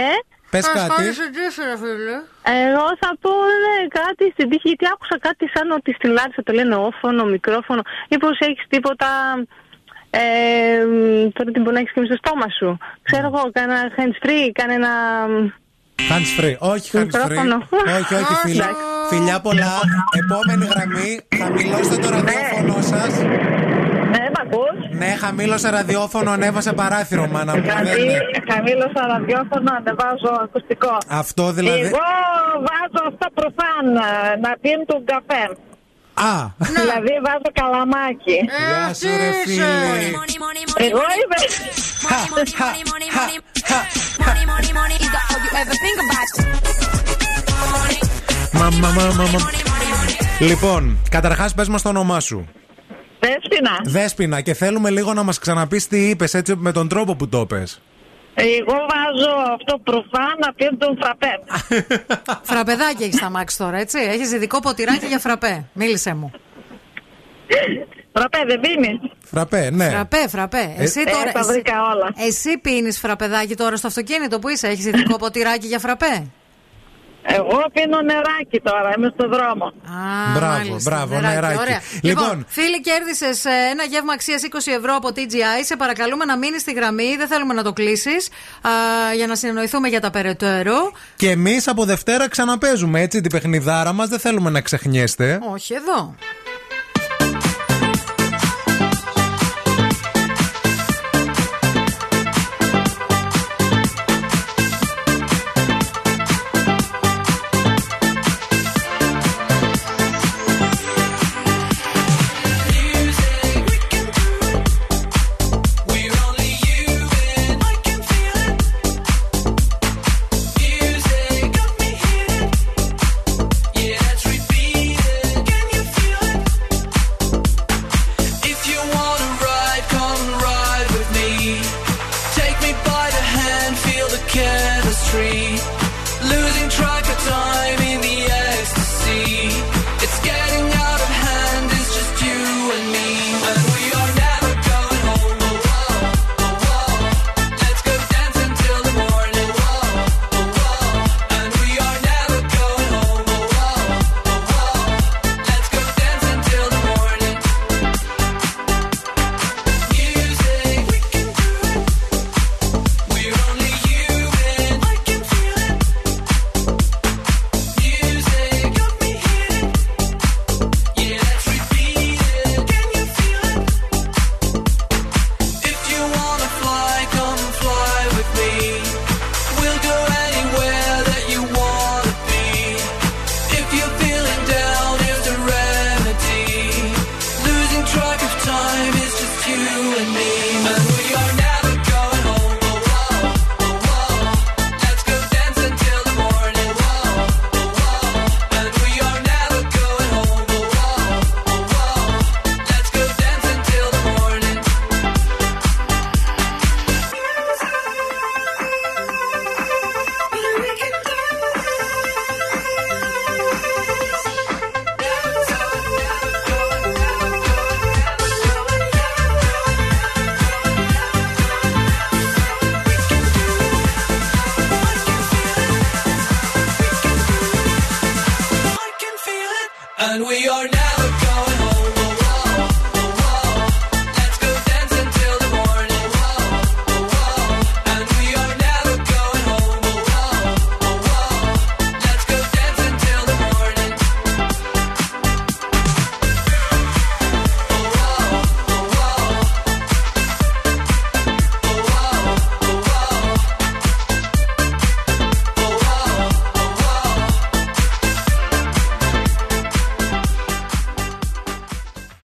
Πες Πες κάτι. κάτι στην τύχη, ρε φίλε. Εγώ θα πω ναι, κάτι στην τύχη, γιατί άκουσα κάτι σαν ότι στη Λάρισα το λένε όφωνο, μικρόφωνο. Μήπως έχεις τίποτα. Ε, μ, τώρα τι μπορεί να έχεις και μες στο στόμα σου. Ξέρω εγώ, κανένα hands free, κανένα. Hands free. Όχι hands free. Μικρόφωνο. Όχι, όχι, φίλια. Φιλιά πολλά. Επόμενη γραμμή. Χαμηλώστε το ραδιόφωνο σας. Ναι, μ' ακούς; Ναι, χαμήλωσε ραδιόφωνο, ανέβασε παράθυρο, μάνα μου. Γιατί Δεν είναι. χαμήλωσα ραδιόφωνο, ανεβάζω ακουστικό. Αυτό δηλαδή. Εγώ βάζω αυτό προφάν να πίνουν τον καφέ. Α, Δηλαδή βάζω καλαμάκι. γεια σου ρε φίλε. Εγώ είμαι. Μα, μα, μα, μα, μα. Λοιπόν, καταρχάς πες μας το όνομά σου. Δέσποινα. Δέσποινα, και θέλουμε λίγο να μας ξαναπείς τι είπες έτσι με τον τρόπο που το πες. Εγώ βάζω αυτό προφάν να πίνουν τον φραπέ. Φραπεδάκι έχεις στα μάξι τώρα, έτσι. Έχεις ειδικό ποτηράκι για φραπέ. Μίλησε μου. Φραπέ δεν πίνεις; Φραπέ, ναι. Φραπέ, φραπέ. Εσύ Ε, τώρα. τα εσύ- βρήκα όλα. Εσύ πίνεις φραπεδάκι τώρα στο αυτοκίνητο που είσαι; Έχεις ειδικό ποτηράκι για φραπέ; Εγώ πίνω νεράκι τώρα, είμαι στο δρόμο. Α, Μπράβο, μάλιστα, μπράβο, νεράκι. Ωραία. Λοιπόν, Λοιπόν, φίλοι, κέρδισες ένα γεύμα αξίας 20 ευρώ από TGI. Σε παρακαλούμε να μείνεις στη γραμμή. Δεν θέλουμε να το κλείσεις για να συνεννοηθούμε για τα περαιτέρω. και εμείς από Δευτέρα ξαναπέζουμε έτσι την παιχνιδάρα μας. Δεν θέλουμε να ξεχνιέστε. Όχι εδώ.